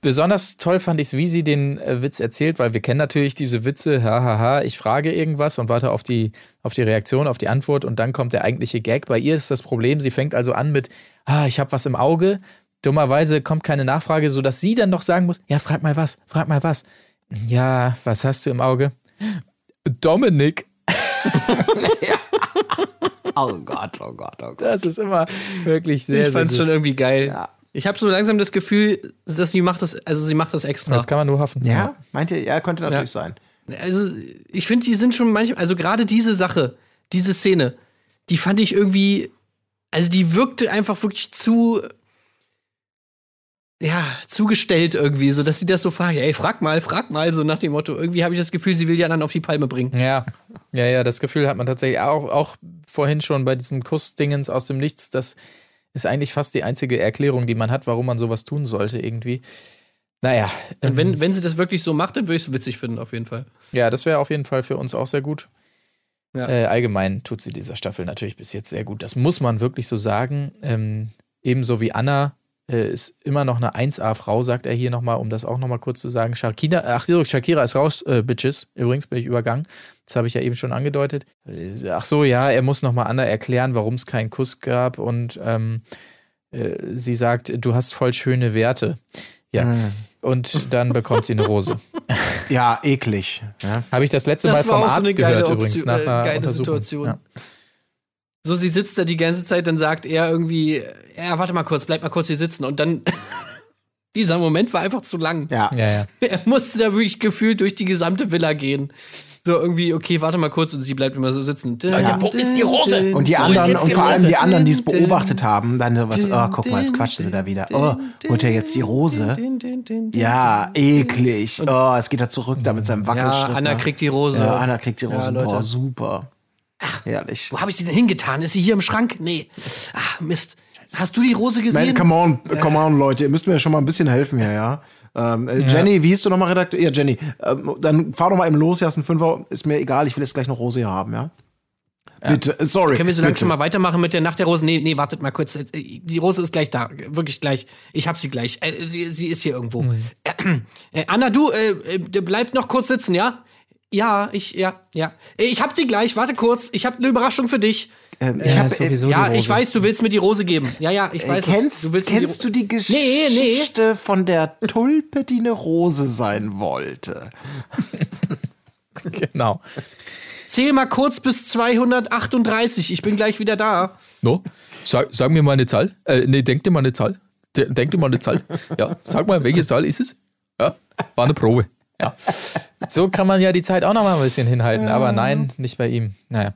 besonders toll fand ich es, wie sie den äh, Witz erzählt, weil wir kennen natürlich diese Witze, hahaha, ich frage irgendwas und warte auf die, auf die Reaktion, auf die Antwort und dann kommt der eigentliche Gag. Bei ihr ist das Problem, sie fängt also an mit, ah, ich habe was im Auge. Dummerweise kommt keine Nachfrage, sodass sie dann noch sagen muss, ja, frag mal was, frag mal was. Ja, was hast du im Auge? Dominik. Oh Gott, oh Gott, oh Gott. Das ist immer wirklich sehr, ich fand's sehr schon irgendwie geil. Ja. Ich habe so langsam das Gefühl, dass sie macht das, also sie macht das extra. Das kann man nur hoffen. Ja, meint ihr? Ja, könnte natürlich sein. Also, ich finde, die sind schon manchmal, also gerade diese Sache, diese Szene, die fand ich irgendwie, also die wirkte einfach wirklich zu, ja, zugestellt irgendwie, so dass sie das so fragt, ey, frag mal, frag mal, so nach dem Motto. Irgendwie habe ich das Gefühl, sie will die anderen auf die Palme bringen. Ja, ja, ja, das Gefühl hat man tatsächlich auch, auch vorhin schon bei diesem Kussdingens aus dem Nichts. Das ist eigentlich fast die einzige Erklärung, die man hat, warum man sowas tun sollte irgendwie. Naja, Und wenn, wenn sie das wirklich so macht, dann würde ich es witzig finden, auf jeden Fall. ja, das wäre auf jeden Fall für uns auch sehr gut. Ja. Äh, allgemein tut sie dieser Staffel natürlich bis jetzt sehr gut. Das muss man wirklich so sagen. Ähm, ebenso wie Anna äh, ist immer noch eine 1A-Frau, sagt er hier nochmal, um das auch nochmal kurz zu sagen. Shakira, ach so, Shakira ist raus, äh, Bitches. Übrigens bin ich übergangen. Das habe ich ja eben schon angedeutet. Äh, ach so, ja, er muss nochmal Anna erklären, warum es keinen Kuss gab. Und ähm, äh, sie sagt, du hast voll schöne Werte. Ja. Und dann bekommt sie eine Rose. Ja, eklig. Ja. Habe ich das letzte Das Mal vom so Arzt geile gehört übrigens, nach äh, einer geile Untersuchung. Situation. Ja. So, sie sitzt da die ganze Zeit, dann sagt er irgendwie, ja, warte mal kurz, bleib mal kurz hier sitzen. Und dann, dieser Moment war einfach zu lang. Ja. Ja, ja. Er musste da wirklich gefühlt durch die gesamte Villa gehen. So irgendwie, okay, warte mal kurz und sie bleibt immer so sitzen. Leute, wo ist die Rose? Und die anderen, und die vor allem die anderen, die es beobachtet haben, dann so was, oh, guck mal, jetzt quatscht sie da wieder. Oh, holt er jetzt die Rose? Ja, eklig. Oh, es geht er zurück da mit seinem Ja, Wackelschritt. Anna ne? kriegt die Rose. Ja, Anna kriegt die Ja, Rose. Leute. Boah, super. Herrlich. Wo habe ich sie denn hingetan? Ist sie hier im Schrank? Nee. Ach, Mist. Hast du die Rose Man, gesehen? come on, come on, Leute, ihr müsst mir schon mal ein bisschen helfen hier, ja. Ähm, äh, Jenny, wie hieß du nochmal Redakteur? Ja, Jenny. Ähm, dann fahr doch mal eben los, hier hast einen Fünfer. Ist mir egal, ich will jetzt gleich noch Rose hier haben, ja? Bitte, äh, sorry. Können wir so lange schon mal weitermachen mit der Nacht der Rosen? Nee, nee, wartet mal kurz. Äh, Die Rose ist gleich da. Wirklich gleich. Ich hab sie gleich. Äh, Sie, sie ist hier irgendwo. Äh, äh, Anna, du, äh, äh, bleib noch kurz sitzen, ja? Ja, ich, ja, ja. Äh, Ich hab sie gleich. Warte kurz. Ich hab eine Überraschung für dich. Ähm, ich Ja, hab, sowieso ja, ich weiß, du willst mir die Rose geben. Ja, ja, ich äh, weiß. es. kennst du willst mir kennst die du die Geschichte Nee, nee. von der Tulpe, die eine Rose sein wollte? Genau. Zähl mal kurz bis 238. Ich bin gleich wieder da. No? Sag, sag mir mal eine Zahl. Äh, nee, denk dir mal eine Zahl. De- Denk dir mal eine Zahl. Ja, sag mal, welche Zahl ist es? Ja, war eine Probe. Ja. So kann man ja die Zeit auch noch mal ein bisschen hinhalten, aber nein, nicht bei ihm. Naja.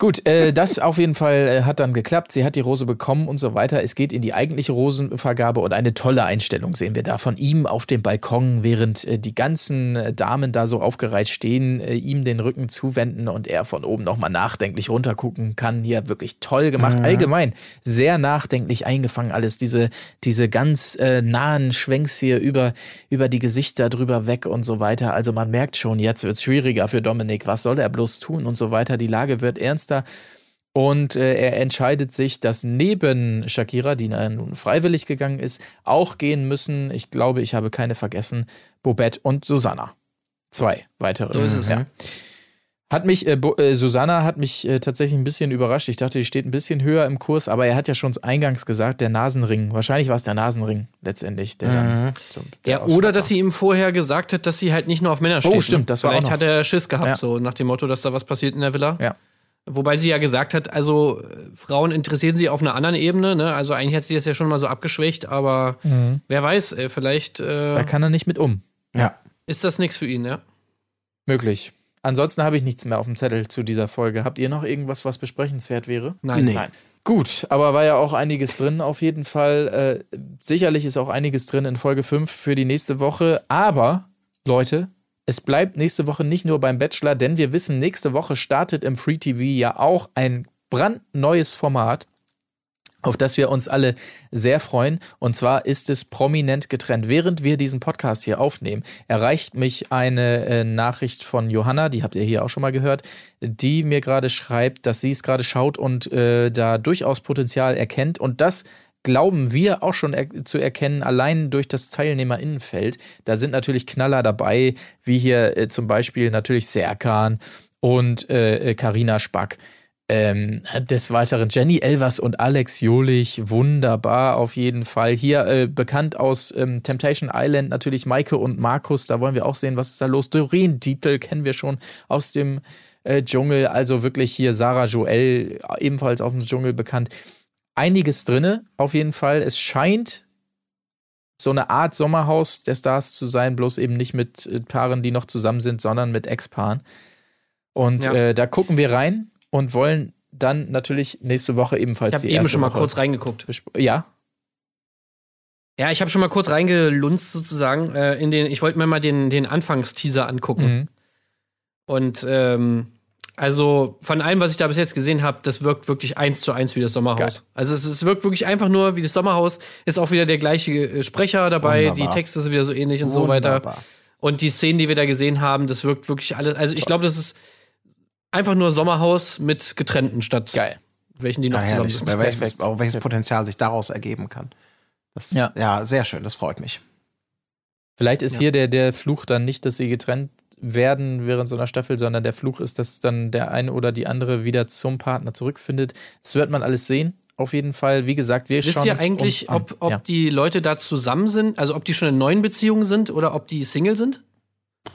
Gut, äh, das auf jeden Fall äh, hat dann geklappt. Sie hat die Rose bekommen und so weiter. Es geht in die eigentliche Rosenvergabe und eine tolle Einstellung sehen wir da von ihm auf dem Balkon, während äh, die ganzen äh, Damen da so aufgereiht stehen, äh, ihm den Rücken zuwenden und er von oben nochmal nachdenklich runtergucken kann. Hier wirklich toll gemacht. Allgemein sehr nachdenklich eingefangen alles. Diese, diese ganz äh, nahen Schwenks hier über, über die Gesichter drüber weg und so weiter. Also man merkt schon, jetzt wird's schwieriger für Dominik. Was soll er bloß tun und so weiter. Die Lage wird ernster. Und äh, er entscheidet sich, dass neben Shakira, die nun freiwillig gegangen ist, auch gehen müssen. Ich glaube, ich habe keine vergessen. Bobette und Susanna. Zwei weitere. So ist es. Ja. Hat mich, äh, Bo äh, Susanna hat mich äh, tatsächlich ein bisschen überrascht. Ich dachte, die steht ein bisschen höher im Kurs, aber er hat ja schon eingangs gesagt, der Nasenring. Wahrscheinlich war es der Nasenring letztendlich. Der dann zum, der Ja, oder dass sie ihm vorher gesagt hat, dass sie halt nicht nur auf Männer steht. Oh, stimmt, das war Vielleicht auch noch. hat er Schiss gehabt, Ja. so nach dem Motto, dass da was passiert in der Villa. Ja. Wobei sie ja gesagt hat, also Frauen interessieren sie auf einer anderen Ebene, ne? Also eigentlich hat sie das ja schon mal so abgeschwächt, aber wer weiß, äh, vielleicht äh, Da kann er nicht mit um. Ja. ist das nichts für ihn, ja? Möglich. Ansonsten habe ich nichts mehr auf dem Zettel zu dieser Folge. Habt ihr noch irgendwas, was besprechenswert wäre? Nein. Nee. Nein. Gut, aber war ja auch einiges drin auf jeden Fall. Äh, sicherlich ist auch einiges drin in Folge 5 für die nächste Woche. Aber, Leute, es bleibt nächste Woche nicht nur beim Bachelor, denn wir wissen, nächste Woche startet im Free TV ja auch ein brandneues Format auf das wir uns alle sehr freuen. Und zwar ist es prominent getrennt. Während wir diesen Podcast hier aufnehmen, erreicht mich eine äh, Nachricht von Johanna, die habt ihr hier auch schon mal gehört, die mir gerade schreibt, dass sie es gerade schaut und äh, da durchaus Potenzial erkennt. Und das glauben wir auch schon er zu erkennen, allein durch das Teilnehmerinnenfeld. Da sind natürlich Knaller dabei, wie hier äh, zum Beispiel natürlich Serkan und äh, Carina Spack. Ähm, des Weiteren Jenny Elvers und Alex Jolich, wunderbar auf jeden Fall. Hier äh, bekannt aus ähm, Temptation Island natürlich Maike und Markus, da wollen wir auch sehen, was ist da los. Doreen Dietl kennen wir schon aus dem äh, Dschungel, also wirklich hier Sarah Joel, ebenfalls aus dem Dschungel bekannt. Einiges drinne, auf jeden Fall. Es scheint so eine Art Sommerhaus der Stars zu sein, bloß eben nicht mit äh, Paaren, die noch zusammen sind, sondern mit Ex-Paaren. Und Ja. äh, da gucken wir rein und wollen dann natürlich nächste Woche ebenfalls Ich habe die eben erste schon mal Woche kurz reingeguckt. Ja, Ja, ich habe schon mal kurz reingelunzt sozusagen äh, in den. Ich wollte mir mal den den Anfangsteaser angucken. Mhm. Und ähm, also von allem, was ich da bis jetzt gesehen habe, das wirkt wirklich eins zu eins wie das Sommerhaus. Geil. Also es, es wirkt wirklich einfach nur wie das Sommerhaus. Ist auch wieder der gleiche äh, Sprecher dabei, Wunderbar. die Texte sind wieder so ähnlich und so weiter. Wunderbar. Und die Szenen, die wir da gesehen haben, das wirkt wirklich alles. Also ich glaube, das ist einfach nur Sommerhaus mit getrennten statt geil. welchen die noch Ja, zusammen sind. Welches, auch welches Potenzial sich daraus ergeben kann. Das, Ja. ja, sehr schön, das freut mich. Vielleicht ist Ja. hier der, der Fluch dann nicht, dass sie getrennt werden während so einer Staffel, sondern der Fluch ist, dass dann der eine oder die andere wieder zum Partner zurückfindet. Das wird man alles sehen. auf jeden Fall. Wie gesagt, wir Wisst schauen ihr uns eigentlich, an. ob, ob ja. die Leute da zusammen sind, also ob die schon in neuen Beziehungen sind oder ob die Single sind?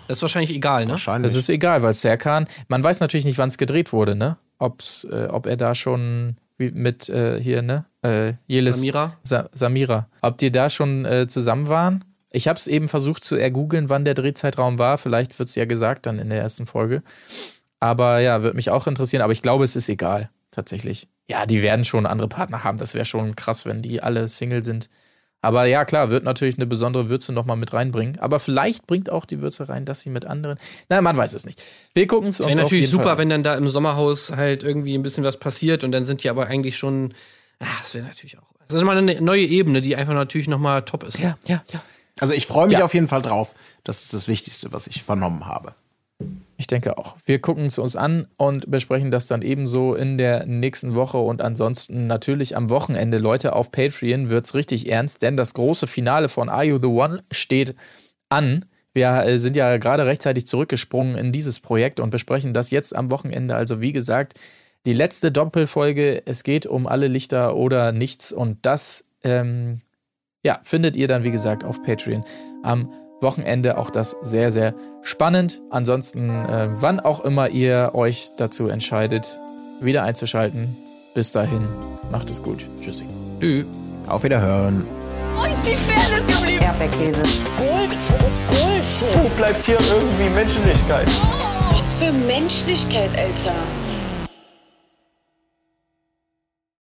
Das ist wahrscheinlich egal, ne? Wahrscheinlich. Das ist egal, weil Serkan, man weiß natürlich nicht, wann es gedreht wurde, ne? Ob's, äh, ob er da schon wie mit äh, hier, ne? Äh, Jelis Samira? Sa Samira. Ob die da schon äh, zusammen waren? Ich habe es eben versucht zu ergoogeln, wann der Drehzeitraum war. Vielleicht wird es ja gesagt dann in der ersten Folge. Aber ja, würde mich auch interessieren. Aber ich glaube, es ist egal, tatsächlich. Ja, die werden schon andere Partner haben. Das wäre schon krass, wenn die alle Single sind. Aber ja, klar, wird natürlich eine besondere Würze nochmal mit reinbringen. Aber vielleicht bringt auch die Würze rein, dass sie mit anderen. Na, man weiß es nicht. Wir gucken es uns Wäre auf natürlich super, Fall an. wenn dann da im Sommerhaus halt irgendwie ein bisschen was passiert und dann sind die aber eigentlich schon. Ah, das wäre natürlich auch. Das ist mal eine neue Ebene, die einfach natürlich nochmal top ist. Ja, ja, ja. Also ich freue mich Ja. auf jeden Fall drauf. Das ist das Wichtigste, was ich vernommen habe. Ich denke auch. Wir gucken es uns an und besprechen das dann ebenso in der nächsten Woche und ansonsten natürlich am Wochenende. Leute, auf Patreon wird's richtig ernst, denn das große Finale von Are You the One steht an. Wir äh, sind ja gerade rechtzeitig zurückgesprungen in dieses Projekt und besprechen das jetzt am Wochenende. Also wie gesagt, die letzte Doppelfolge. Es geht um alle Lichter oder nichts und das ähm, ja, findet ihr dann, wie gesagt, auf Patreon am Wochenende. Auch das sehr, sehr spannend. Ansonsten, äh, wann auch immer ihr euch dazu entscheidet, wieder einzuschalten. Bis dahin, macht es gut. Tschüssi. Tschüss. Auf Wiederhören. Wo ist die Fairness geblieben? Erdbeerkäse. Gold, Bullshit. Wo bleibt hier irgendwie Menschlichkeit? Was für Menschlichkeit, Alter.